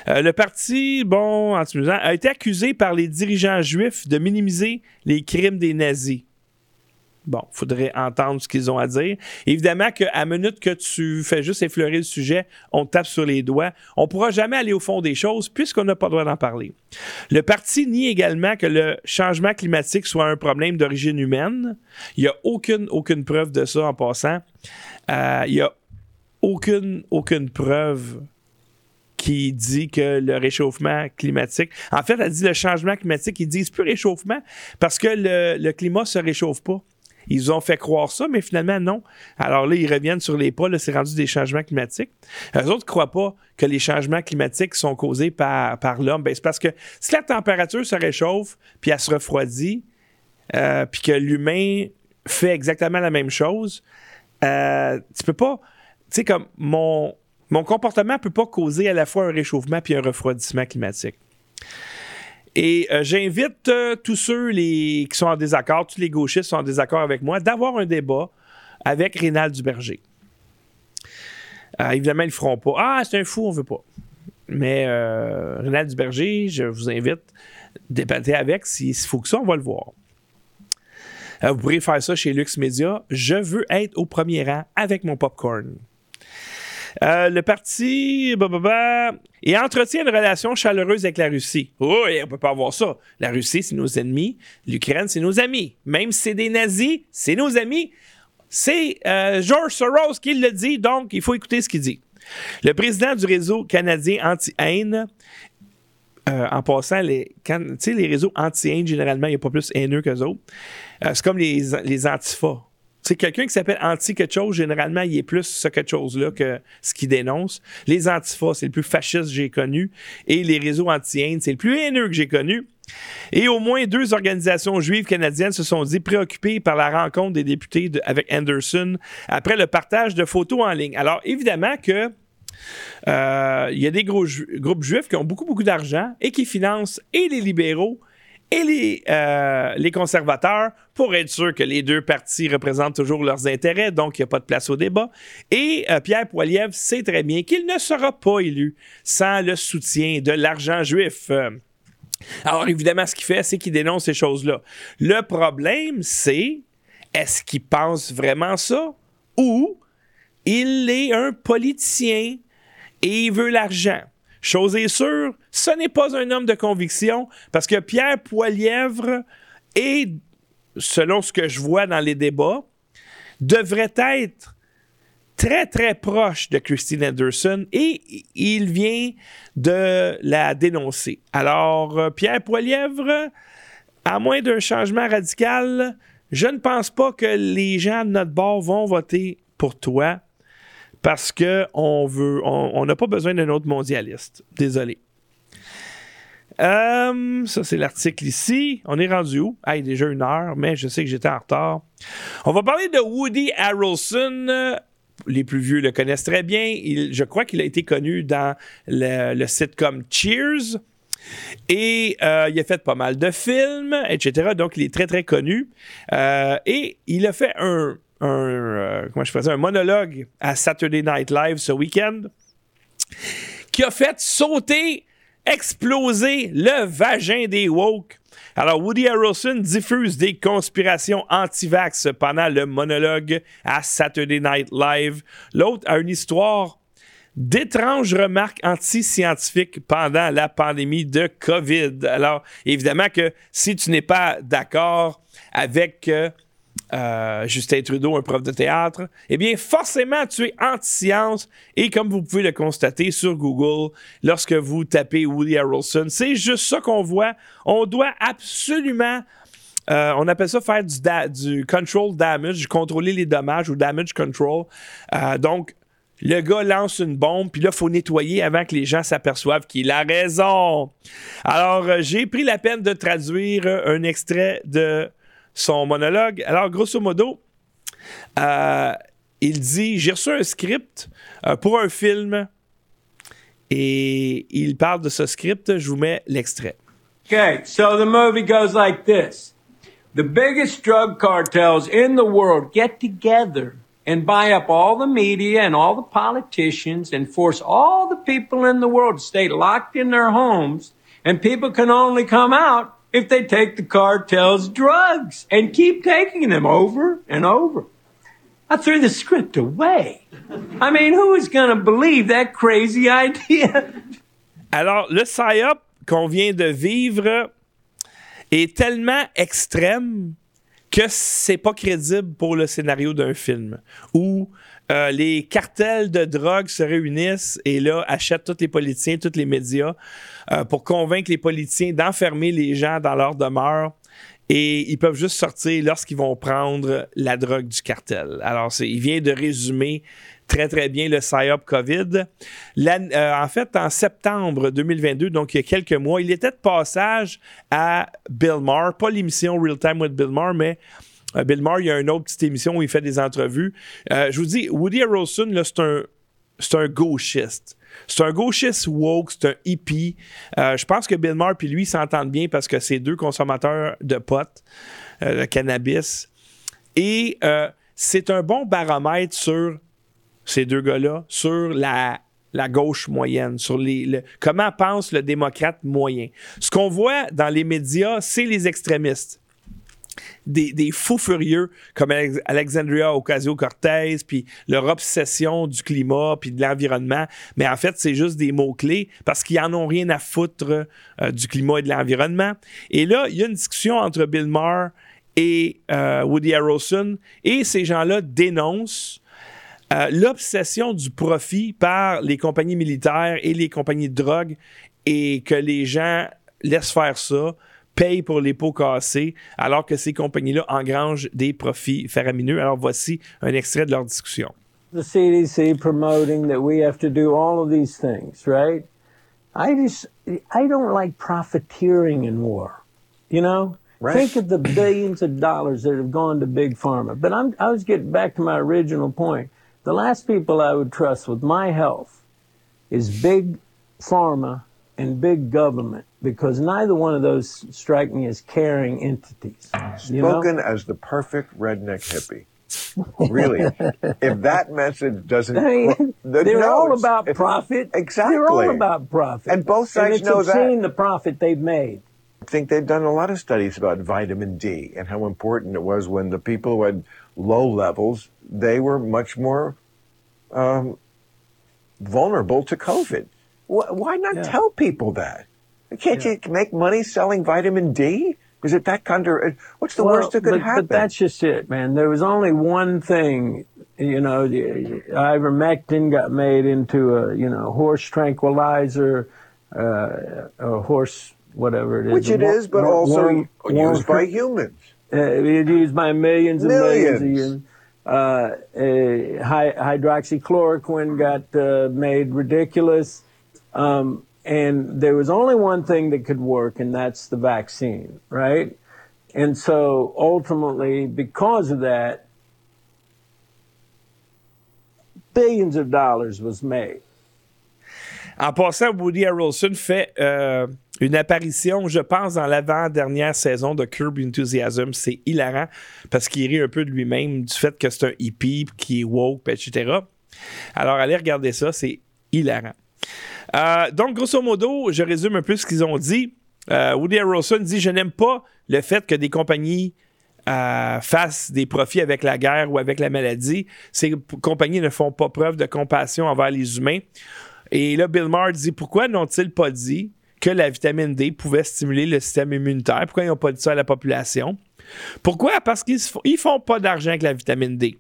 B: Euh, le parti, bon, a été accusé par les dirigeants juifs de minimiser les crimes des nazis. Bon, il faudrait entendre ce qu'ils ont à dire. Évidemment qu'à minute que tu fais juste effleurer le sujet, on tape sur les doigts. On ne pourra jamais aller au fond des choses puisqu'on n'a pas le droit d'en parler. Le parti nie également que le changement climatique soit un problème d'origine humaine. Il n'y a aucune, aucune preuve de ça en passant. Euh, il n'y a aucune, aucune preuve qui dit que le réchauffement climatique. En fait, elle dit le changement climatique. Ils disent plus réchauffement parce que le, le climat se réchauffe pas. Ils ont fait croire ça, mais finalement, non. Alors là, ils reviennent sur les pas, c'est rendu des changements climatiques. Les autres ne croient pas que les changements climatiques sont causés par, par l'homme. Ben, c'est parce que si la température se réchauffe, puis elle se refroidit, euh, puis que l'humain fait exactement la même chose, euh, tu peux pas. Tu sais, comme mon, mon comportement ne peut pas causer à la fois un réchauffement puis un refroidissement climatique. Et euh, j'invite euh, tous ceux qui sont en désaccord, tous les gauchistes sont en désaccord avec moi, d'avoir un débat avec Rénal Duberger. Euh, évidemment, ils ne feront pas. Ah, c'est un fou, on ne veut pas. Mais Rénal Duberger, je vous invite à débattre avec. S'il faut que ça, on va le voir. vous pourrez faire ça chez Lux Media. Je veux être au premier rang avec mon popcorn. Euh, le parti bah, bah, bah, et entretient une relation chaleureuse avec la Russie. Oui, on peut pas avoir ça. La Russie, c'est nos ennemis. L'Ukraine, c'est nos amis. Même si c'est des nazis, c'est nos amis. C'est euh, George Soros qui le dit, donc il faut écouter ce qu'il dit. Le président du réseau canadien anti-haine euh, en passant, les, les réseaux anti-haine, généralement, il n'y a pas plus haineux qu'eux autres. C'est comme les, les antifas. C'est quelqu'un qui s'appelle anti quelque chose, généralement, il est plus ce quelque chose-là que ce qu'il dénonce. Les antifas, c'est le plus fasciste que j'ai connu. Et les réseaux anti-haine, c'est le plus haineux que j'ai connu. Et au moins deux organisations juives canadiennes se sont dit préoccupées par la rencontre des députés avec Anderson après le partage de photos en ligne. Alors, évidemment que euh, il y a des gros groupes juifs qui ont beaucoup, beaucoup d'argent et qui financent et les libéraux et les, euh, les conservateurs pour être sûr que les deux partis représentent toujours leurs intérêts, donc il n'y a pas de place au débat. Et euh, Pierre Poilievre sait très bien qu'il ne sera pas élu sans le soutien de l'argent juif. Alors évidemment, ce qu'il fait, c'est qu'il dénonce ces choses-là. Le problème, c'est est-ce qu'il pense vraiment ça ou il est un politicien et il veut l'argent? Chose est sûre, ce n'est pas un homme de conviction parce que Pierre Poilièvre est, selon ce que je vois dans les débats, devrait être très, très proche de Christine Anderson et il vient de la dénoncer. Alors, euh, Pierre Poilièvre, à moins d'un changement radical, je ne pense pas que les gens de notre bord vont voter pour toi parce qu'on veut, on n'a pas besoin d'un autre mondialiste. Désolé. Euh, ça, c'est l'article ici. On est rendu où? Ah, il est déjà une heure, mais je sais que j'étais en retard. On va parler de Woody Harrelson. Les plus vieux le connaissent très bien. je crois qu'il a été connu dans le, sitcom Cheers. Et euh, il a fait pas mal de films, etc. Donc, il est très, très connu. Euh, et il a fait un, un, euh, comment je faisais, un monologue à Saturday Night Live ce week-end qui a fait sauter, exploser le vagin des woke. Alors, Woody Harrelson diffuse des conspirations anti-vax pendant le monologue à Saturday Night Live. L'autre a une histoire d'étranges remarques anti-scientifiques pendant la pandémie de COVID. Alors, évidemment que si tu n'es pas d'accord avec euh, euh, Justin Trudeau, un prof de théâtre, eh bien, forcément, tu es anti-science. Et comme vous pouvez le constater sur Google, lorsque vous tapez Woody Harrelson, c'est juste ça qu'on voit. On doit absolument euh, on appelle ça faire du, control damage, contrôler les dommages ou damage control. Euh, donc, le gars lance une bombe, puis là, il faut nettoyer avant que les gens s'aperçoivent qu'il a raison. Alors, j'ai pris la peine de traduire un extrait de son monologue. Alors, grosso modo, euh, il dit J'ai reçu un script euh, pour un film et il parle de ce script. Je vous mets l'extrait.
O: Okay, so the movie goes like this The biggest drug cartels in the world get together and buy up all the media and all the politicians and force all the people in the world to stay locked in their homes, and people can only come out if they take the cartel's drugs and keep taking them over and over. I threw the script away. I mean, who is going to believe that crazy idea?
B: Alors, le psy-up qu'on vient de vivre est tellement extrême que c'est pas crédible pour le scénario d'un film. Où euh, les cartels de drogue se réunissent et là achètent tous les politiciens, tous les médias euh, pour convaincre les politiciens d'enfermer les gens dans leur demeure. Et ils peuvent juste sortir lorsqu'ils vont prendre la drogue du cartel. Alors, il vient de résumer très, très bien le PSYOP COVID. Euh, en fait, en septembre 2022, donc il y a quelques mois, il était de passage à Bill Maher, pas l'émission Real Time with Bill Maher, mais Bill Maher, il y a une autre petite émission où il fait des entrevues. Euh, je vous dis, Woody Harrelson, c'est un, c'est un gauchiste. C'est un gauchiste woke, c'est un hippie. Euh, je pense que Bill Maher et lui s'entendent bien parce que c'est deux consommateurs de pot, de cannabis. Et c'est un bon baromètre sur ces deux gars-là, sur la, la gauche moyenne, sur les, comment pense le démocrate moyen. Ce qu'on voit dans les médias, c'est les extrémistes. Des, fous furieux comme Alexandria Ocasio-Cortez, puis leur obsession du climat, puis de l'environnement. Mais en fait, c'est juste des mots-clés parce qu'ils en ont rien à foutre euh, du climat et de l'environnement. Et là, il y a une discussion entre Bill Maher et euh, Woody Harrelson, et ces gens-là dénoncent euh, l'obsession du profit par les compagnies militaires et les compagnies de drogue et que les gens laissent faire ça payent pour les pots cassés, alors que ces compagnies-là engrangent des profits faramineux. Alors voici un extrait de leur discussion.
O: The CDC promoting that we have to do all of these things, right? I just, I don't like profiteering in war. You know? Right. Think of the billions of dollars that have gone to big pharma. But I'm, I was getting back to my original point. The last people I would trust with my health is big pharma and big government because neither one of those strike me as caring entities.
P: Spoken know? as the perfect redneck hippie. really, if that message doesn't,
O: mean, the, they're no, all about profit.
P: Exactly,
O: they're all about profit,
P: and both sides
O: and
P: know that.
O: Seeing the profit they've made.
P: I think they've done a lot of studies about vitamin D and how important it was when the people who had low levels they were much more um, vulnerable to COVID. Why not yeah. tell people that? Can't yeah. you make money selling vitamin D? Is it that kind of, what's the well, worst that could
O: but,
P: happen?
O: But that's just it, man. There was only one thing, you know, ivermectin got made into a, you know, horse tranquilizer, uh, a horse, whatever it is.
P: Which it war- is, but war- also war- used by humans.
O: Uh, used by millions and millions, millions of uh, hydroxychloroquine got uh, made ridiculous. Um, and there was only one thing that could work, and that's the vaccine, right? And so ultimately, because of that, billions of dollars was made.
B: En passant, Woody Harrelson fait euh, une apparition, je pense, dans l'avant-dernière saison de Curb Enthusiasm. C'est hilarant parce qu'il rit un peu de lui-même, du fait que c'est un hippie, qui est woke, etc. Alors, allez regarder ça, c'est hilarant. Euh, donc, grosso modo, je résume un peu ce qu'ils ont dit. Euh, Woody Harrelson dit Je n'aime pas le fait que des compagnies euh, fassent des profits avec la guerre ou avec la maladie. Ces compagnies ne font pas preuve de compassion envers les humains. Et là, Bill Maher dit Pourquoi n'ont-ils pas dit que la vitamine D pouvait stimuler le système immunitaire? Pourquoi ils n'ont pas dit ça à la population? Pourquoi? Parce qu'ils ne font pas d'argent avec la vitamine D.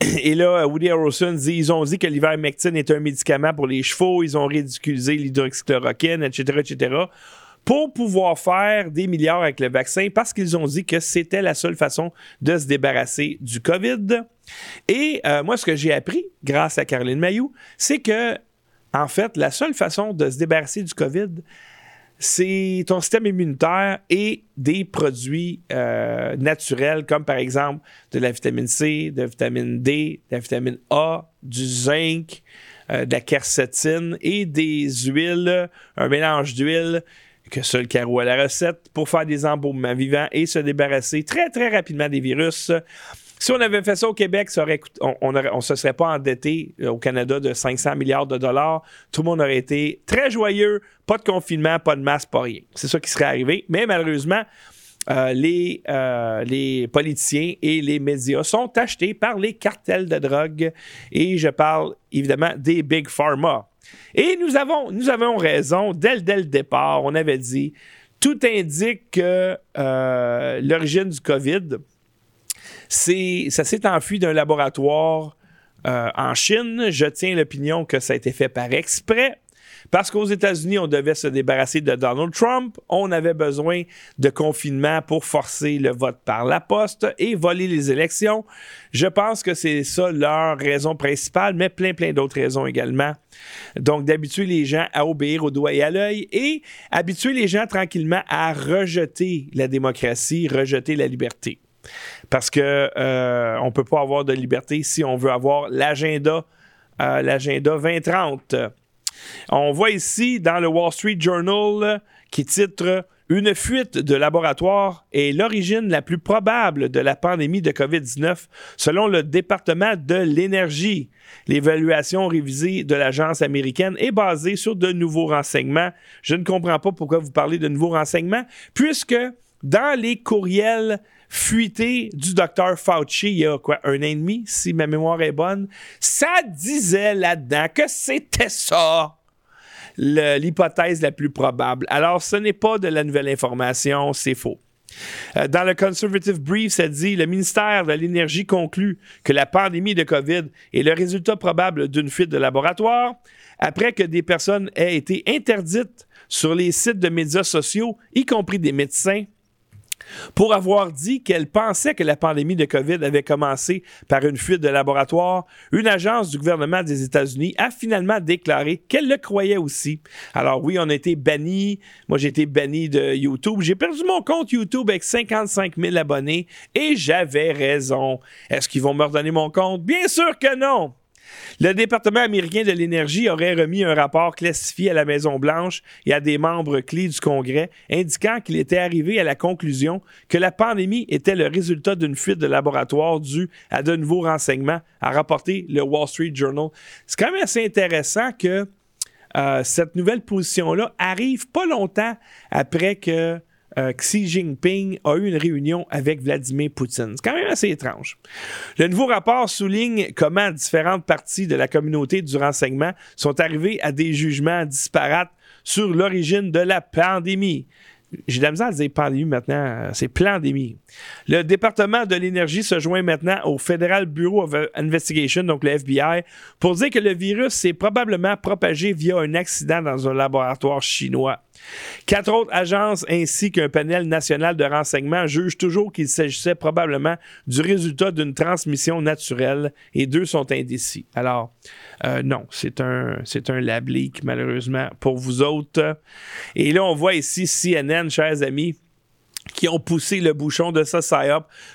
B: Et là, Woody Harrelson dit ils ont dit que l'ivermectine est un médicament pour les chevaux, ils ont ridiculisé l'hydroxychloroquine, etc., etc., pour pouvoir faire des milliards avec le vaccin parce qu'ils ont dit que c'était la seule façon de se débarrasser du COVID. Et euh, moi, ce que j'ai appris grâce à Caroline Mayou, c'est que, en fait, la seule façon de se débarrasser du COVID, c'est ton système immunitaire et des produits euh, naturels comme par exemple de la vitamine C, de la vitamine D, de la vitamine A, du zinc, euh, de la quercétine et des huiles, un mélange d'huiles que seul Caro a la recette pour faire des embaumements vivants et se débarrasser très très rapidement des virus. Si on avait fait ça au Québec, on ne se serait pas endetté euh, au Canada de 500 milliards de dollars. Tout le monde aurait été très joyeux. Pas de confinement, pas de masse, pas rien. C'est ça qui serait arrivé. Mais malheureusement, euh, les, euh, les politiciens et les médias sont achetés par les cartels de drogue. Et je parle évidemment des Big Pharma. Et nous avons, nous raison dès le départ. On avait dit, tout indique que l'origine du COVID, ça s'est enfui d'un laboratoire euh, en Chine. Je tiens l'opinion que ça a été fait par exprès. Parce qu'aux États-Unis, on devait se débarrasser de Donald Trump. On avait besoin de confinement pour forcer le vote par la poste et voler les élections. Je pense que c'est ça leur raison principale, mais plein, plein d'autres raisons également. Donc, d'habituer les gens à obéir au doigt et à l'œil et habituer les gens tranquillement à rejeter la démocratie, rejeter la liberté. Parce que euh, on peut pas avoir de liberté si on veut avoir l'agenda, euh, l'agenda 2030. On voit ici dans le Wall Street Journal qui titre Une fuite de laboratoire est l'origine la plus probable de la pandémie de COVID-19 selon le département de l'énergie. L'évaluation révisée de l'agence américaine est basée sur de nouveaux renseignements. Je ne comprends pas pourquoi vous parlez de nouveaux renseignements puisque dans les courriels fuités du docteur Fauci il y a quoi, un an et demi, si ma mémoire est bonne, ça disait là-dedans que c'était ça l'hypothèse la plus probable. Alors, ce n'est pas de la nouvelle information, c'est faux. Euh, dans le Conservative Brief, ça dit le ministère de l'Énergie conclut que la pandémie de COVID est le résultat probable d'une fuite de laboratoire après que des personnes aient été interdites sur les sites de médias sociaux, y compris des médecins, pour avoir dit qu'elle pensait que la pandémie de COVID avait commencé par une fuite de laboratoire, une agence du gouvernement des États-Unis a finalement déclaré qu'elle le croyait aussi. Alors oui, on a été banni. Moi, j'ai été banni de YouTube. J'ai perdu mon compte YouTube avec 55 000 abonnés et j'avais raison. Est-ce qu'ils vont me redonner mon compte? Bien sûr que non. Le département américain de l'énergie aurait remis un rapport classifié à la Maison-Blanche et à des membres clés du Congrès indiquant qu'il était arrivé à la conclusion que la pandémie était le résultat d'une fuite de laboratoire due à de nouveaux renseignements, a rapporté le Wall Street Journal. C'est quand même assez intéressant que euh, cette nouvelle position-là arrive pas longtemps après que euh, Xi Jinping a eu une réunion avec Vladimir Poutine. C'est quand même assez étrange. Le nouveau rapport souligne comment différentes parties de la communauté du renseignement sont arrivées à des jugements disparates sur l'origine de la pandémie. J'ai de la misère à dire pandémie maintenant, c'est pandémie. Le département de l'énergie se joint maintenant au Federal Bureau of Investigation, donc le FBI, pour dire que le virus s'est probablement propagé via un accident dans un laboratoire chinois. Quatre autres agences ainsi qu'un panel national de renseignement jugent toujours qu'il s'agissait probablement du résultat d'une transmission naturelle et deux sont indécis. Alors, euh, non, c'est un, c'est malheureusement, pour vous autres. Et là, on voit ici CNN, chers amis, qui ont poussé le bouchon de ça, ça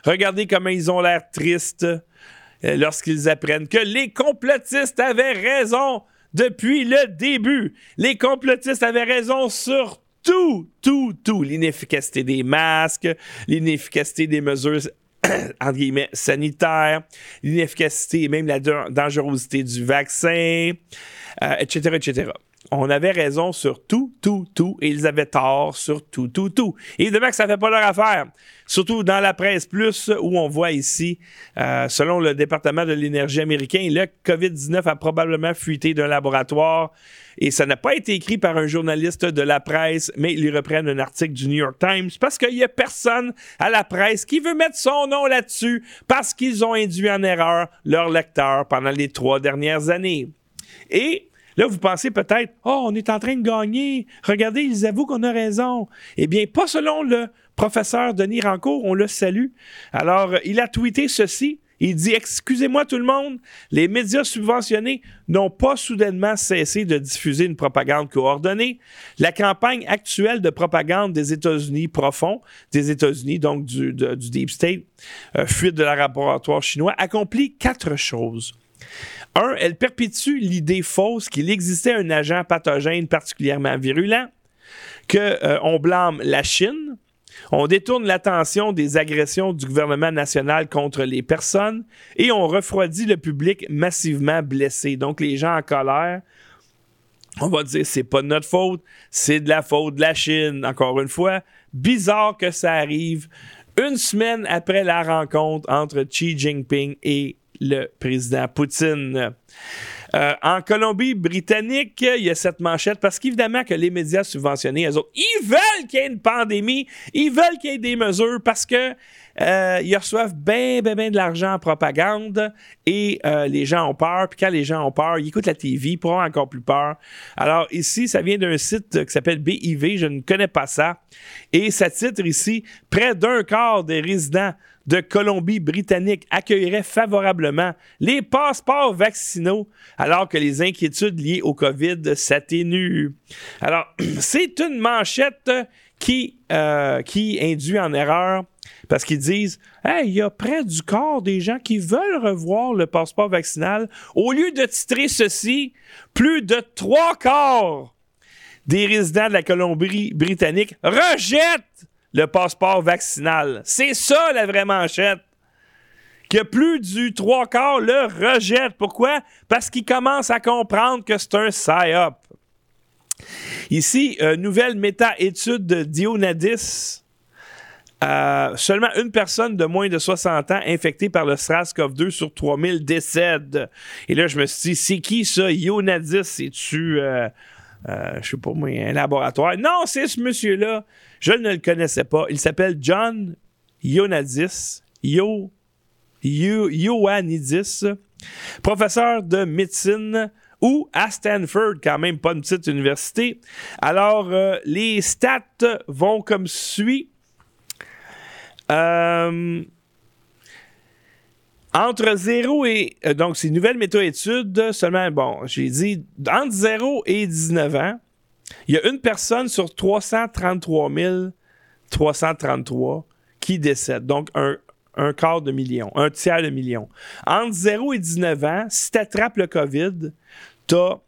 B: Regardez comment ils ont l'air tristes euh, lorsqu'ils apprennent que les complotistes avaient raison depuis le début. Les complotistes avaient raison sur tout, tout, tout. L'inefficacité des masques, l'inefficacité des mesures entre guillemets, sanitaires, l'inefficacité et même la dangerosité du vaccin, etc., euh, etc on avait raison sur tout, tout, tout, et ils avaient tort sur tout, tout, tout. Évidemment que ça ne fait pas leur affaire. Surtout dans la presse plus, où on voit ici, euh, selon le département de l'énergie américain, le COVID-19 a probablement fuité d'un laboratoire. Et ça n'a pas été écrit par un journaliste de la presse, mais ils reprennent un article du New York Times parce qu'il n'y a personne à la presse qui veut mettre son nom là-dessus parce qu'ils ont induit en erreur leurs lecteurs pendant les trois dernières années. Et Là, vous pensez peut-être, oh, on est en train de gagner. Regardez, ils avouent qu'on a raison. Eh bien, pas selon le professeur Denis Rancourt, on le salue. Alors, il a tweeté ceci. Il dit Excusez-moi tout le monde, les médias subventionnés n'ont pas soudainement cessé de diffuser une propagande coordonnée. La campagne actuelle de propagande des États-Unis profond, des États-Unis, donc du, Deep State, euh, fuite de la laboratoire chinois, accomplit quatre choses. Un, elle perpétue l'idée fausse qu'il existait un agent pathogène particulièrement virulent, qu'on euh, blâme la Chine, on détourne l'attention des agressions du gouvernement national contre les personnes et on refroidit le public massivement blessé. Donc les gens en colère, on va dire c'est pas de notre faute, c'est de la faute de la Chine. Encore une fois, bizarre que ça arrive une semaine après la rencontre entre Xi Jinping et le président Poutine. Euh, en Colombie-Britannique, il y a cette manchette parce qu'évidemment que les médias subventionnés, ils veulent qu'il y ait une pandémie, ils veulent qu'il y ait des mesures parce que euh, ils reçoivent bien, bien, bien de l'argent en propagande et euh, les gens ont peur. Puis quand les gens ont peur, ils écoutent la TV pour avoir encore plus peur. Alors ici, ça vient d'un site qui s'appelle BIV, je ne connais pas ça. Et ça titre ici, près d'un quart des résidents de Colombie-Britannique accueillerait favorablement les passeports vaccinaux alors que les inquiétudes liées au COVID s'atténuent. Alors, c'est une manchette qui, euh, qui induit en erreur parce qu'ils disent Hey, il y a près du corps des gens qui veulent revoir le passeport vaccinal. Au lieu de titrer ceci, plus de trois quarts des résidents de la Colombie-Britannique rejettent le passeport vaccinal. C'est ça la vraie manchette. Que plus du trois quarts le rejette. Pourquoi? Parce qu'ils commencent à comprendre que c'est un psy-up. Ici, une nouvelle méta-étude de Dionadis Euh, seulement une personne de moins de 60 ans infectée par le SRAS-CoV-2 sur 3000 décède. Et là, je me suis dit, c'est qui ça? Ionadis, c'est-tu, euh, euh, je sais pas moi, un laboratoire? Non, c'est ce monsieur-là. Je ne le connaissais pas. Il s'appelle John Ionadis. Yo, Yo, Ioannidis, professeur de médecine ou à Stanford, quand même pas une petite université. Alors, les stats vont comme suit. Euh, entre 0 et. Euh, donc, c'est une nouvelle méta-étude, seulement, bon, j'ai dit, entre 0 et 19 ans, il y a une personne sur 333 333 qui décède. Donc, un, un quart de million, un tiers de million. Entre 0 et 19 ans, si tu attrapes le COVID, tu as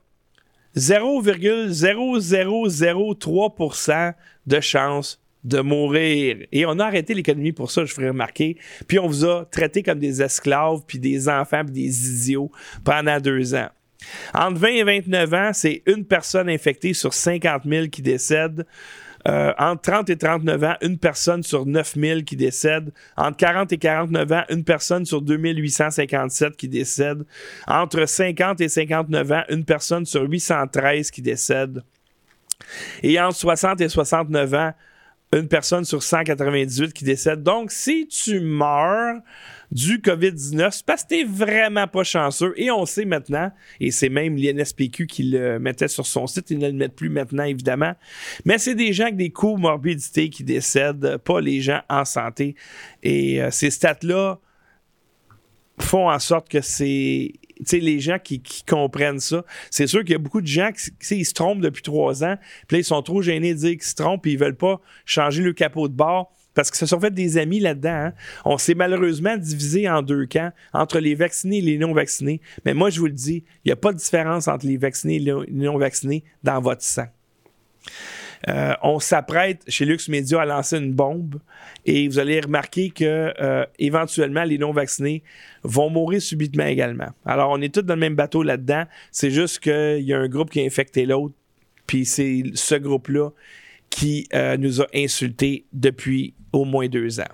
B: 0,0003% de chance de mourir. Et on a arrêté l'économie pour ça, je ferai remarquer. Puis on vous a traité comme des esclaves, puis des enfants, puis des idiots pendant deux ans. Entre 20 et 29 ans, c'est une personne infectée sur 50 000 qui décède. Euh, entre 30 et 39 ans, une personne sur 9 000 qui décède. Entre 40 et 49 ans, une personne sur 2857 qui décède. Entre 50 et 59 ans, une personne sur 813 qui décède. Et entre 60 et 69 ans, une personne sur 198 qui décède. Donc, si tu meurs du COVID-19, c'est parce que t'es vraiment pas chanceux. Et on sait maintenant, et c'est même l'INSPQ qui le mettait sur son site, ils ne le mettent plus maintenant, évidemment. Mais c'est des gens avec des comorbidités qui décèdent, pas les gens en santé. Et euh, ces stats-là font en sorte que c'est les gens qui, comprennent ça, c'est sûr qu'il y a beaucoup de gens qui ils se trompent depuis trois ans, puis ils sont trop gênés de dire qu'ils se trompent, puis ils veulent pas changer le capot de bord parce qu'ils se sont fait des amis là-dedans. Hein. On s'est malheureusement divisé en deux camps, entre les vaccinés et les non-vaccinés. Mais moi, je vous le dis, il n'y a pas de différence entre les vaccinés et les non-vaccinés dans votre sang. Euh, on s'apprête chez Lux Media à lancer une bombe et vous allez remarquer que euh, éventuellement les non vaccinés vont mourir subitement également. Alors on est tous dans le même bateau là-dedans. C'est juste qu'il y a un groupe qui a infecté l'autre, puis c'est ce groupe-là qui euh, nous a insultés depuis au moins deux ans.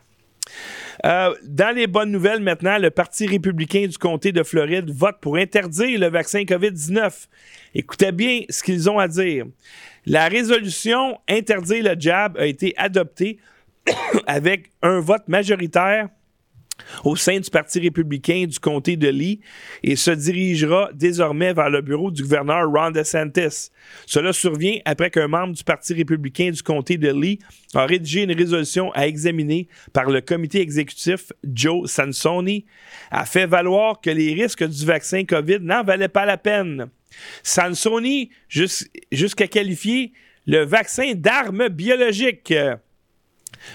B: dans les bonnes nouvelles maintenant, le Parti républicain du comté de Floride vote pour interdire le vaccin COVID-19. Écoutez bien ce qu'ils ont à dire. La résolution interdire le jab a été adoptée avec un vote majoritaire au sein du Parti républicain du comté de Lee et se dirigera désormais vers le bureau du gouverneur Ron DeSantis. Cela survient après qu'un membre du Parti républicain du comté de Lee a rédigé une résolution à examiner par le comité exécutif Joe Sansoni, a fait valoir que les risques du vaccin COVID n'en valaient pas la peine. Sansoni jusqu'à qualifier le vaccin d'arme biologique.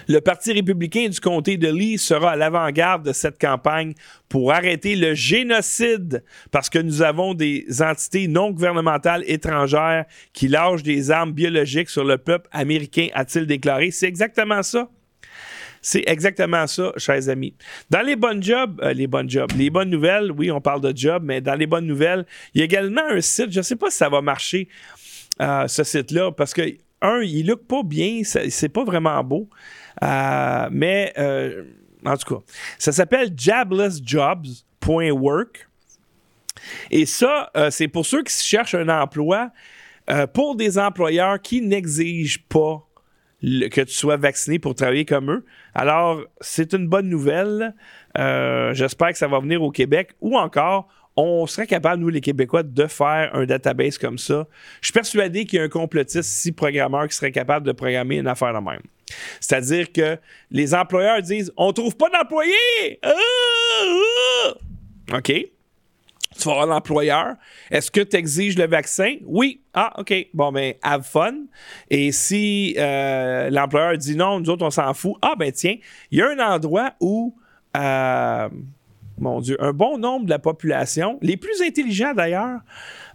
B: Le Parti républicain du comté de Lee sera à l'avant-garde de cette campagne pour arrêter le génocide parce que nous avons des entités non gouvernementales étrangères qui lâchent des armes biologiques sur le peuple américain, a-t-il déclaré. C'est exactement ça. C'est exactement ça, chers amis. Dans les bonnes jobs, euh, les bonnes jobs, les bonnes nouvelles, oui, on parle de jobs, mais dans les bonnes nouvelles, il y a également un site, je ne sais pas si ça va marcher, euh, ce site-là, parce que, un, il look pas bien, c'est pas vraiment beau, euh, mais en tout cas, ça s'appelle joblessjobs.work. Et ça, c'est pour ceux qui cherchent un emploi pour des employeurs qui n'exigent pas que tu sois vacciné pour travailler comme eux. Alors, c'est une bonne nouvelle. Euh, j'espère que ça va venir au Québec ou encore, on serait capable, nous, les Québécois, de faire un database comme ça. Je suis persuadé qu'il y a un complotiste, si programmeur, qui serait capable de programmer une affaire de même. C'est-à-dire que les employeurs disent On trouve pas d'employés! Ah, ah! OK? Tu vas avoir l'employeur. Est-ce que tu exiges le vaccin? Oui. Ah, OK. Bon, ben, have fun. Et si euh, l'employeur dit non, nous autres, on s'en fout. Ah, ben, tiens, il y a un endroit où, euh, mon Dieu, un bon nombre de la population, les plus intelligents d'ailleurs,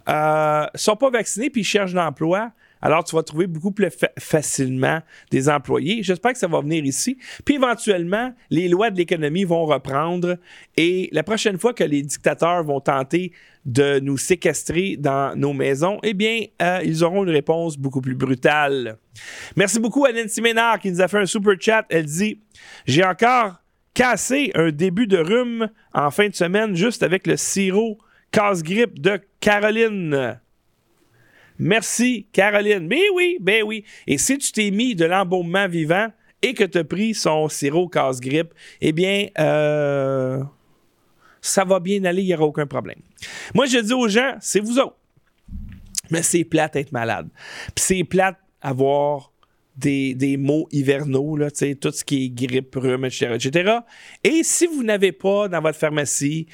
B: euh, sont pas vaccinés puis cherchent l'emploi Alors, tu vas trouver beaucoup plus facilement des employés. J'espère que ça va venir ici. Puis éventuellement, les lois de l'économie vont reprendre et la prochaine fois que les dictateurs vont tenter de nous séquestrer dans nos maisons, eh bien, euh, ils auront une réponse beaucoup plus brutale. Merci beaucoup à Nancy Ménard qui nous a fait un super chat. Elle dit J'ai encore cassé un début de rhume en fin de semaine juste avec le sirop casse-grippe de Caroline. Merci, Caroline. Ben oui, ben oui. Et si tu t'es mis de l'embaumement vivant et que tu as pris son sirop casse-grippe, eh bien, euh, ça va bien aller, il n'y aura aucun problème. Moi, je dis aux gens, c'est vous autres. Mais c'est plate être malade. Puis c'est plate avoir des, des mots hivernaux, là, tout ce qui est grippe, rhume, etc. Et si vous n'avez pas dans votre pharmacie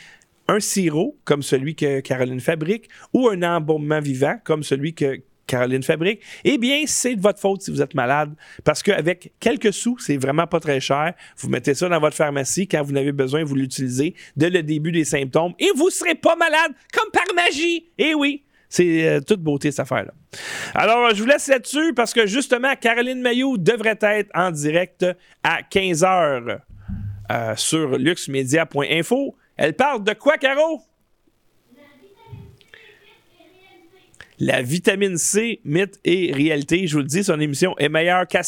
B: un sirop comme celui que Caroline fabrique ou un embaumement vivant comme celui que Caroline fabrique, eh bien, c'est de votre faute si vous êtes malade. Parce qu'avec quelques sous, c'est vraiment pas très cher. Vous mettez ça dans votre pharmacie quand vous n'avez besoin, vous l'utilisez dès le début des symptômes et vous serez pas malade comme par magie. Eh oui, c'est euh, toute beauté cette affaire-là. Alors, je vous laisse là-dessus parce que justement, Caroline Maillot devrait être en direct à 15h euh, sur luxemedia.info. Elle parle de quoi, Caro? La vitamine C, mythe et réalité. Je vous le dis, son émission est meilleure qu'à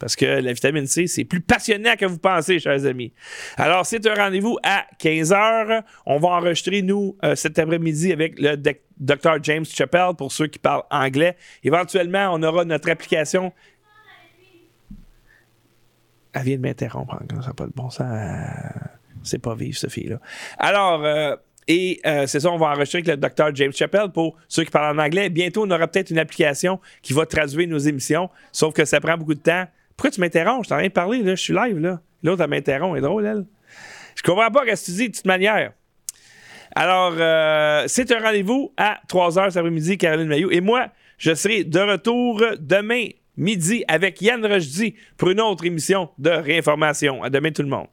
B: Parce que la vitamine C, c'est plus passionnant que vous pensez, chers amis. Alors, c'est un rendez-vous à 15h. On va enregistrer, nous, euh, cet après-midi avec le Dr. James Chappell pour ceux qui parlent anglais. Éventuellement, on aura notre application. Elle vient de m'interrompre. Ça n'a pas de bon sens. C'est pas vivre, cette fille-là. Alors, euh, et euh, c'est ça, on va enregistrer avec le docteur James Chappell pour ceux qui parlent en anglais. Bientôt, on aura peut-être une application qui va traduire nos émissions, sauf que ça prend beaucoup de temps. Pourquoi tu m'interromps? Je t'en rien parlé, là. Je suis live, là. L'autre, elle m'interrompt. Elle est drôle, elle. Je comprends pas ce que tu de toute manière. Alors, euh, c'est un rendez-vous à 3h cet après-midi, Caroline Maillot. Et moi, je serai de retour demain midi avec Yann Rochdy pour une autre émission de réinformation. À demain, tout le monde.